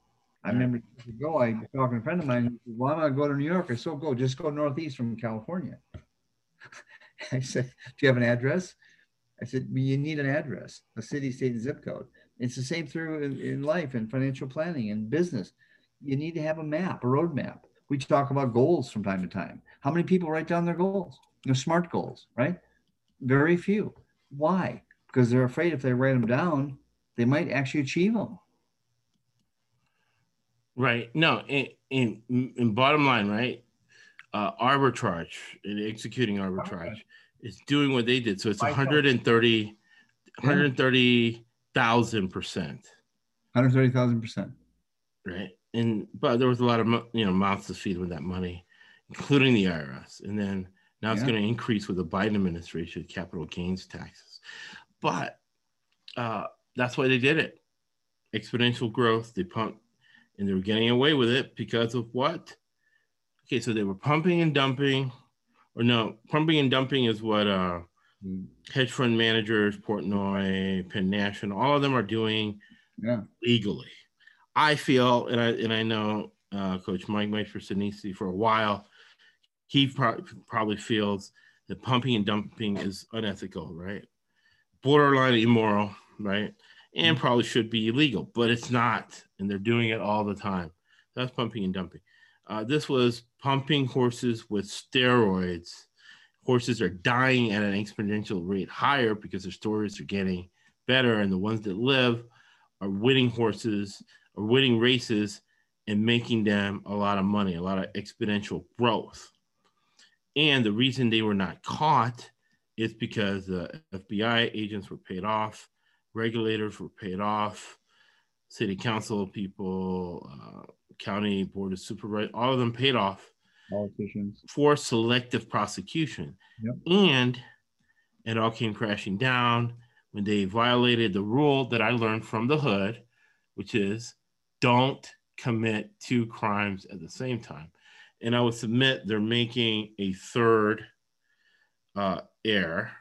S2: I remember years ago, I was talking to a friend of mine. Said, well, I'm going go to New York. I said, go, just go northeast from California. I said, do you have an address? I said, well, you need an address, a city, state, and zip code. It's the same through in, in life and financial planning and business. You need to have a map, a roadmap. We talk about goals from time to time. How many people write down their goals? You know, smart goals, right? Very few. Why? Because they're afraid if they write them down, they might actually achieve them.
S1: Right. No, in, in, in bottom line, right? Uh, arbitrage and executing arbitrage okay. is doing what they did. So it's 130, 130,000 percent.
S2: 130,000 percent.
S1: Right. And, but there was a lot of, you know, mouths to feed with that money, including the IRS. And then now it's yeah. going to increase with the Biden administration, capital gains taxes. But uh, that's why they did it. Exponential growth. They pumped and they were getting away with it because of what? Okay, so they were pumping and dumping, or no, pumping and dumping is what uh, hedge fund managers, Portnoy, Penn National, all of them are doing yeah. legally. I feel, and I and I know uh, Coach Mike Mike for Sinisi for a while, he pro- probably feels that pumping and dumping is unethical, right? Borderline immoral, right? And mm. probably should be illegal, but it's not. And they're doing it all the time. That's pumping and dumping. Uh, this was pumping horses with steroids. Horses are dying at an exponential rate higher because their stories are getting better, and the ones that live are winning horses or winning races and making them a lot of money, a lot of exponential growth. And the reason they were not caught is because the FBI agents were paid off regulators were paid off, city council people, uh, county board of supervisors, all of them paid off
S2: politicians
S1: for selective prosecution. Yep. And it all came crashing down when they violated the rule that I learned from the hood, which is don't commit two crimes at the same time. And I would submit they're making a third uh, error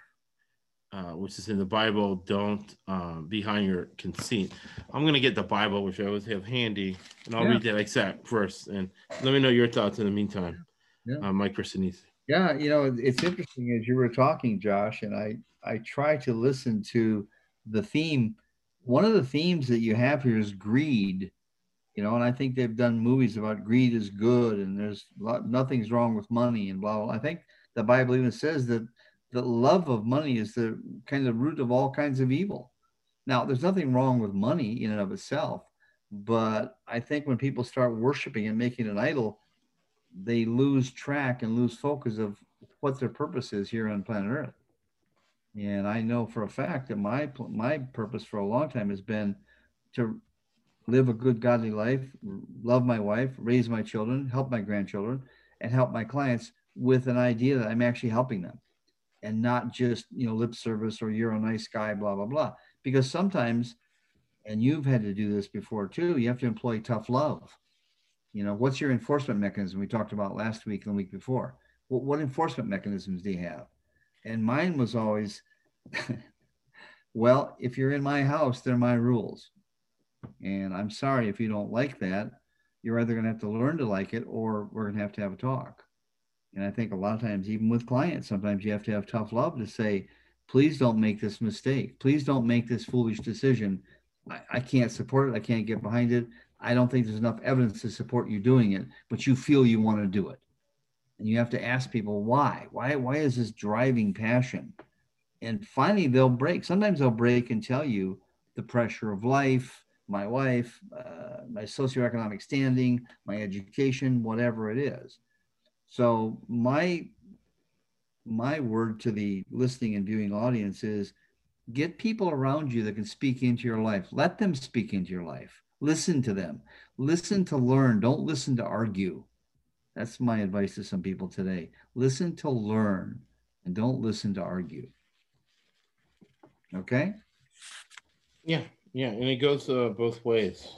S1: uh, which is in the Bible, don't uh, behind your conceit. I'm going to get the Bible, which I always have handy, and I'll yeah. read that exact first. And let me know your thoughts in the meantime, yeah. uh, Mike Persinese.
S2: Yeah, you know, it's interesting as you were talking, Josh, and I, I try to listen to the theme. One of the themes that you have here is greed, you know, and I think they've done movies about greed is good and there's lot, nothing's wrong with money and blah, blah. I think the Bible even says that the love of money is the kind of root of all kinds of evil. Now, there's nothing wrong with money in and of itself, but I think when people start worshiping and making an idol, they lose track and lose focus of what their purpose is here on planet Earth. And I know for a fact that my my purpose for a long time has been to live a good godly life, love my wife, raise my children, help my grandchildren, and help my clients with an idea that I'm actually helping them and not just you know lip service or you're a nice guy blah blah blah because sometimes and you've had to do this before too you have to employ tough love you know what's your enforcement mechanism we talked about last week and the week before what, what enforcement mechanisms do you have And mine was always, well, if you're in my house, they're my rules. And I'm sorry if you don't like that. You're either going to have to learn to like it or we're going to have to have a talk. And I think a lot of times, even with clients, sometimes you have to have tough love to say, please don't make this mistake. Please don't make this foolish decision. I, I can't support it. I can't get behind it. I don't think there's enough evidence to support you doing it, but you feel you want to do it. And you have to ask people why. Why why is this driving passion? And finally they'll break. Sometimes they'll break and tell you the pressure of life, my wife, uh, my socioeconomic standing, my education, whatever it is. So my my word to the listening and viewing audience is get people around you that can speak into your life. Let them speak into your life. Listen to them. Listen to learn. Don't listen to argue. That's my advice to some people today. Listen to learn and don't listen to argue. Okay?
S1: Yeah, yeah, and it goes uh, both ways.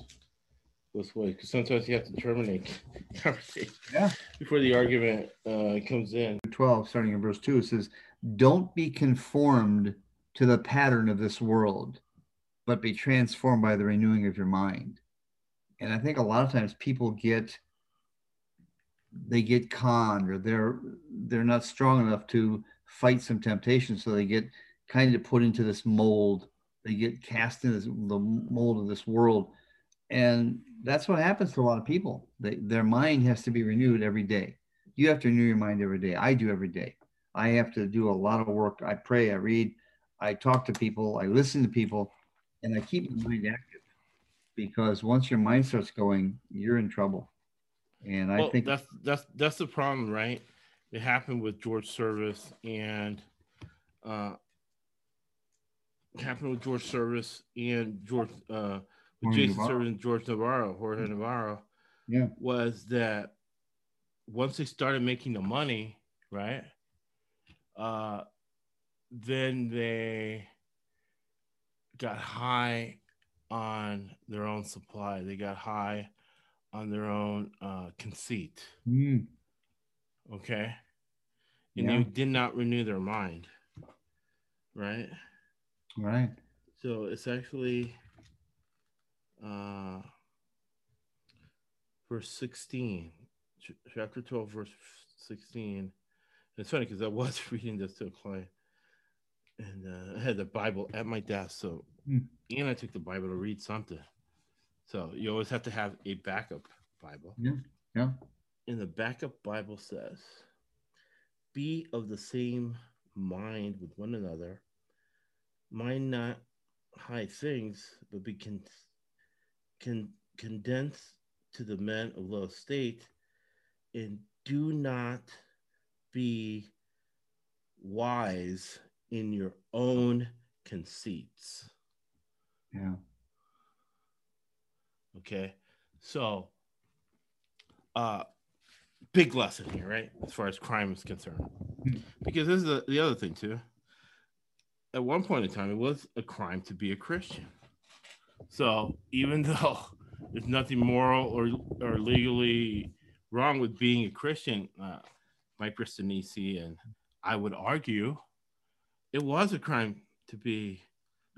S1: Both ways, because sometimes you have to terminate conversation
S2: yeah.
S1: before the argument uh, comes in.
S2: 12, starting in verse 2, it says, Don't be conformed to the pattern of this world, but be transformed by the renewing of your mind. And I think a lot of times people get they get conned or they're they're not strong enough to fight some temptation so they get kind of put into this mold they get cast in this, the mold of this world and that's what happens to a lot of people. They, their mind has to be renewed every day. You have to renew your mind every day. I do every day. I have to do a lot of work. I pray. I read. I talk to people. I listen to people. And i keep my mind active because once your mind starts going you're in trouble. And I think
S1: that's that's that's the problem, right? It happened with George Servis and uh happened with George Servis and George uh Jason Navarro. Servis and George Navarro, Jorge
S2: mm-hmm.
S1: Navarro.
S2: Yeah.
S1: Was that once they started making the money, right? Uh then they got high on their own supply. They got high on their own uh, conceit.
S2: Mm.
S1: Okay. And
S2: yeah.
S1: they did not renew their mind. Right.
S2: Right.
S1: So it's actually uh, verse 16, chapter 12, verse 16. And it's funny because I was reading this to a client and uh, I had the Bible at my desk. So, mm. and I took the Bible to read something. So you always have to have a backup Bible.
S2: Yeah. Yeah.
S1: And the backup Bible says, be of the same mind with one another, mind not high things, but be con- con- condensed to the men of low estate, and do not be wise in your own conceits.
S2: Yeah.
S1: Okay. So, uh, big lesson here, right? As far as crime is concerned. Because this is the, the other thing, too. At one point in time, it was a crime to be a Christian. So, even though there's nothing moral or, or legally wrong with being a Christian, uh, Mike and I would argue it was a crime to be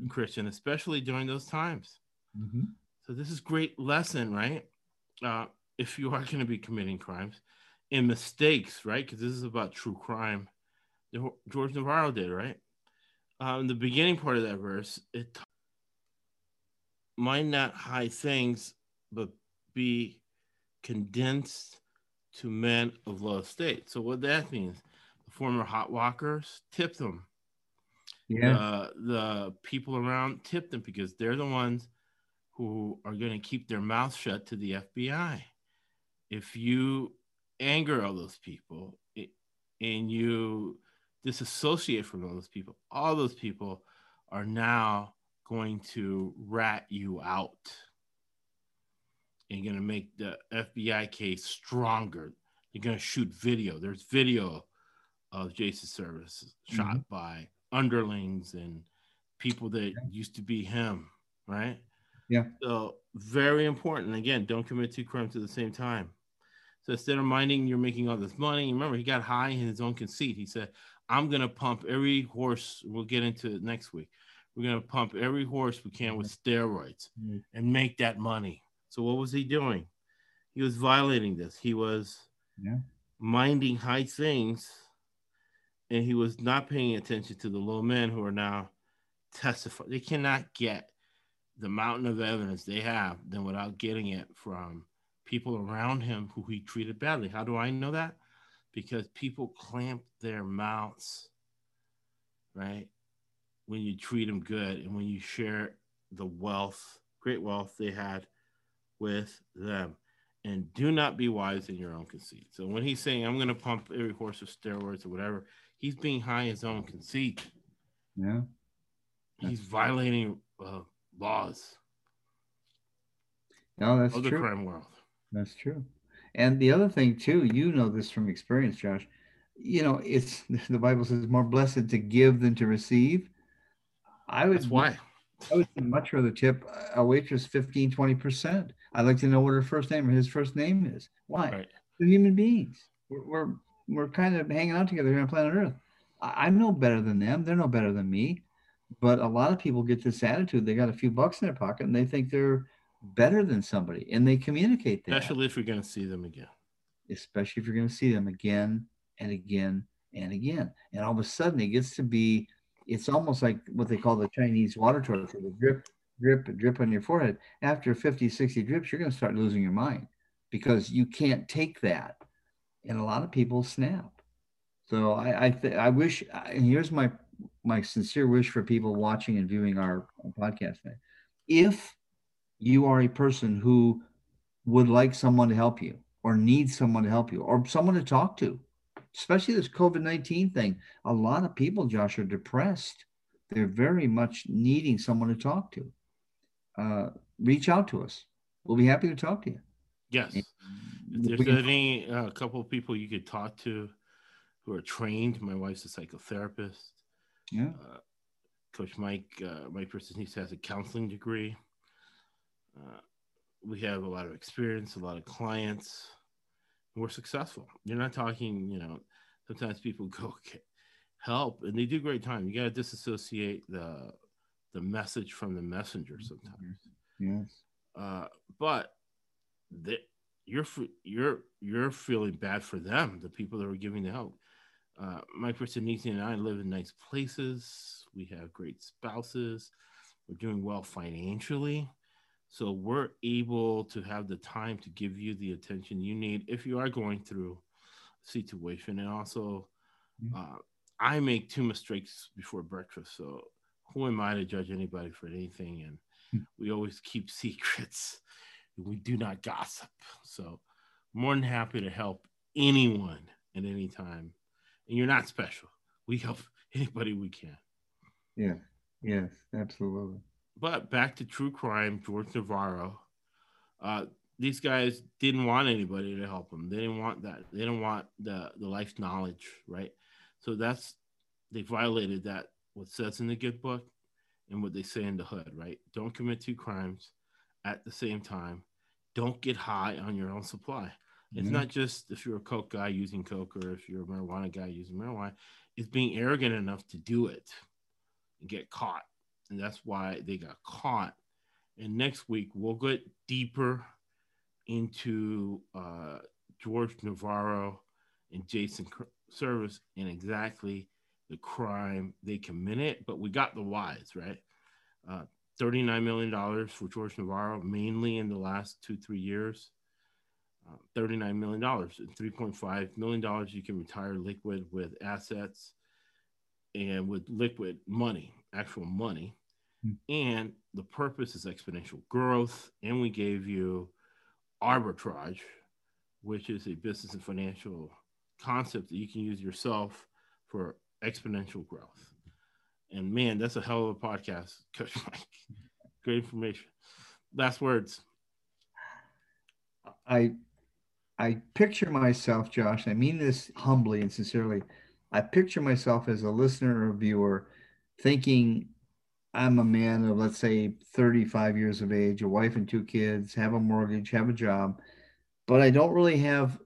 S1: a Christian, especially during those times.
S2: Mm-hmm.
S1: So this is great lesson, right? Uh, if you are going to be committing crimes and mistakes, right? Because this is about true crime. George Navarro did, right? Uh, in the beginning part of that verse, it might not high things, but be condensed to men of low estate. So what that means, the former hot walkers tip them.
S2: Yeah.
S1: Uh, the people around tip them because they're the ones who are going to keep their mouth shut to the FBI. If you anger all those people and you disassociate from all those people, all those people are now going to rat you out and going to make the FBI case stronger. They're going to shoot video. There's video of Jason Servis shot mm-hmm. by underlings and people that used to be him, right?
S2: Yeah.
S1: So very important. Again, don't commit two crimes at the same time. So instead of minding you're making all this money, remember he got high in his own conceit. He said, I'm gonna pump every horse. We'll get into it next week. We're gonna pump every horse we can with steroids
S2: Mhm.
S1: and make that money. So what was he doing? He was violating this. He was
S2: Yeah.
S1: minding high things, and he was not paying attention to the low men who are now testifying. They cannot get the mountain of evidence they have then without getting it from people around him who he treated badly. How do I know that? Because people clamp their mouths, right? When you treat them good and when you share the wealth, great wealth they had with them. And do not be wise in your own conceit. So when he's saying, I'm going to pump every horse with steroids or whatever, he's being high in his own conceit.
S2: Yeah.
S1: He's violating uh, laws
S2: No, that's
S1: of the
S2: true.
S1: crime world.
S2: That's true. And the other thing too, you know this from experience, Josh. You know, it's the Bible says more blessed to give than to receive. I would
S1: That's why.
S2: I would much rather tip a waitress 15, 20%. I'd like to know what her first name or his first name is. Why?
S1: Right.
S2: They're human beings. We're, we're, we're kind of hanging out together here on planet Earth. I, I'm no better than them. They're no better than me. But a lot of people get this attitude. They got a few bucks in their pocket and they think they're better than somebody and they communicate that
S1: Especially if you're going to see them again.
S2: especially if you're going to see them again and again and again. And all of a sudden, it gets to be, it's almost like what they call the Chinese water torture the drip, drip, drip on your forehead. After 50, 60 drips, you're going to start losing your mind because you can't take that. And a lot of people snap. So I, I, th- I wish, and here's my, my sincere wish for people watching and viewing our podcast. If you are a person who would like someone to help you or needs someone to help you or someone to talk to, especially this COVID 19 thing. A lot of people, Josh, are depressed. They're very much needing someone to talk to. Uh, reach out to us. We'll be happy to talk to you.
S1: Yes. If there's any a couple of people you could talk to who are trained, my wife's a psychotherapist.
S2: yeah.
S1: Uh, Coach Mike, uh, Mike Personice has a counseling degree. Uh, we have a lot of experience, a lot of clients. We're successful. You're not talking, you know, sometimes people go get help and they do great time. You got to disassociate the the message from the messenger sometimes.
S2: Yes.
S1: Uh, but the, you're you're you're feeling bad for them, the people that are giving the help. Uh, Mike Personici and I live in nice places. We have great spouses. We're doing well financially, so we're able to have the time to give you the attention you need if you are going through a situation. And also,
S2: Mhm.
S1: uh, I make two mistakes before breakfast, so who am I to judge anybody for anything? And
S2: Hmm.
S1: we always keep secrets. We do not gossip. So more than happy to help anyone at any time. And you're not special. We help anybody we can.
S2: Yeah. Yes. Absolutely.
S1: But back to true crime, George Navarro. Uh, these guys didn't want anybody to help them. They didn't want that. They didn't want the the life knowledge, right? So that's they violated that what says in the good book and what they say in the hood, right? Don't commit two crimes at the same time. Don't get high on your own supply. It's
S2: Mhm.
S1: not just if you're a coke guy using coke or if you're a marijuana guy using marijuana. It's being arrogant enough to do it and get caught and that's why they got caught. And next week we'll get deeper into uh, George Navarro and Jason Servis and exactly the crime they committed. But we got the whys right. Uh, Thirty-nine million dollars for George Navarro, mainly in the last two three years. Uh, Thirty-nine million dollars and three point five million dollars you can retire liquid with assets and with liquid money, actual money. And the purpose is exponential growth. And we gave you arbitrage, which is a business and financial concept that you can use yourself for exponential growth. And man, that's a hell of a podcast, Coach Mike. Great information. Last words.
S2: I I picture myself, Josh, I mean this humbly and sincerely. I picture myself as a listener or viewer thinking I'm a man of, let's say, 35 years of age, a wife and two kids, have a mortgage, have a job, but I don't really have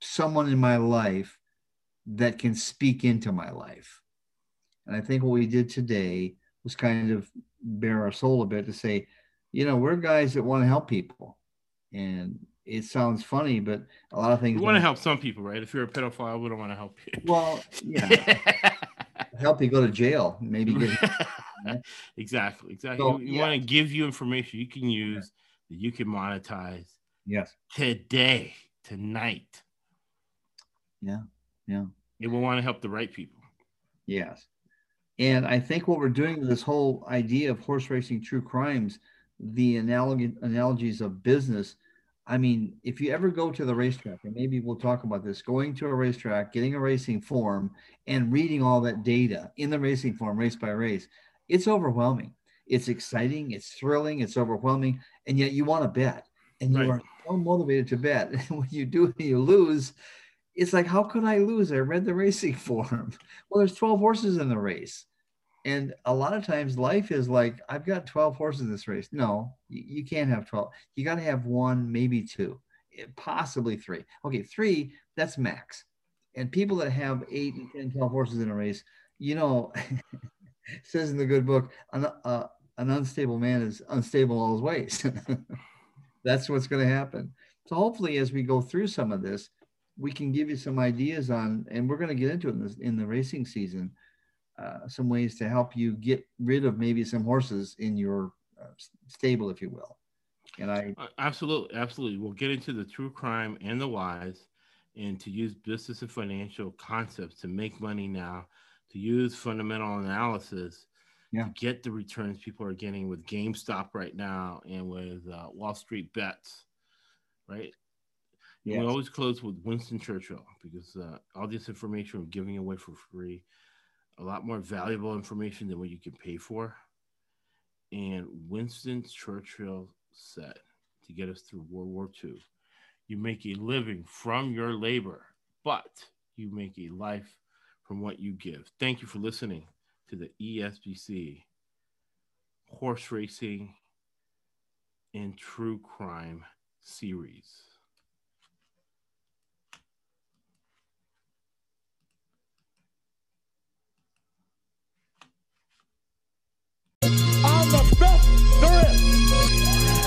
S2: someone in my life that can speak into my life. And I think what we did today was kind of bare our soul a bit to say, you know, we're guys that want to help people. And it sounds funny, but a lot of things.
S1: You want to help some people, right? If you're a pedophile, we don't want to help you.
S2: Well, yeah. help you go to jail, maybe get.
S1: exactly, exactly. So, you, you yeah. want to give you information you can use yeah. that you can monetize.
S2: Yes.
S1: Today, tonight.
S2: Yeah, yeah.
S1: It will want to help the right people.
S2: Yes. And I think what we're doing with this whole idea of horse racing true crimes, the analogy, analogies of business. I mean, if you ever go to the racetrack, and maybe we'll talk about this, going to a racetrack, getting a racing form, and reading all that data in the racing form, race by race, it's overwhelming. It's exciting, it's thrilling, it's overwhelming, and yet you want to bet, and you right. are so motivated to bet. And when you do, you lose. It's like, how could I lose? I read the racing form. Well, there's 12 horses in the race. And a lot of times life is like, I've got 12 horses in this race. No, you, can't have 12. You got to have one, maybe two, eh, possibly three. Okay, three, that's max. And people that have eight and 10, 12 horses in a race, you know, says in the good book, an, uh, an unstable man is unstable all his ways. that's what's going to happen. So hopefully, as we go through some of this, we can give you some ideas on, and we're going to get into it in, this, in the racing season uh, some ways to help you get rid of maybe some horses in your uh, stable, if you will. And I
S1: uh, absolutely, absolutely. We'll get into the true crime and the whys, and to use business and financial concepts to make money now, to use fundamental analysis yeah. to get the returns people are getting with GameStop right now and with uh, Wall Street bets, right? Yes. We always close with Winston Churchill because uh, all this information we're giving away for free a lot more valuable information than what you can pay for. And Winston Churchill said to get us through World War II, you make a living from your labor, but you make a life from what you give. Thank you for listening to the ESBC Horse Racing and True Crime series.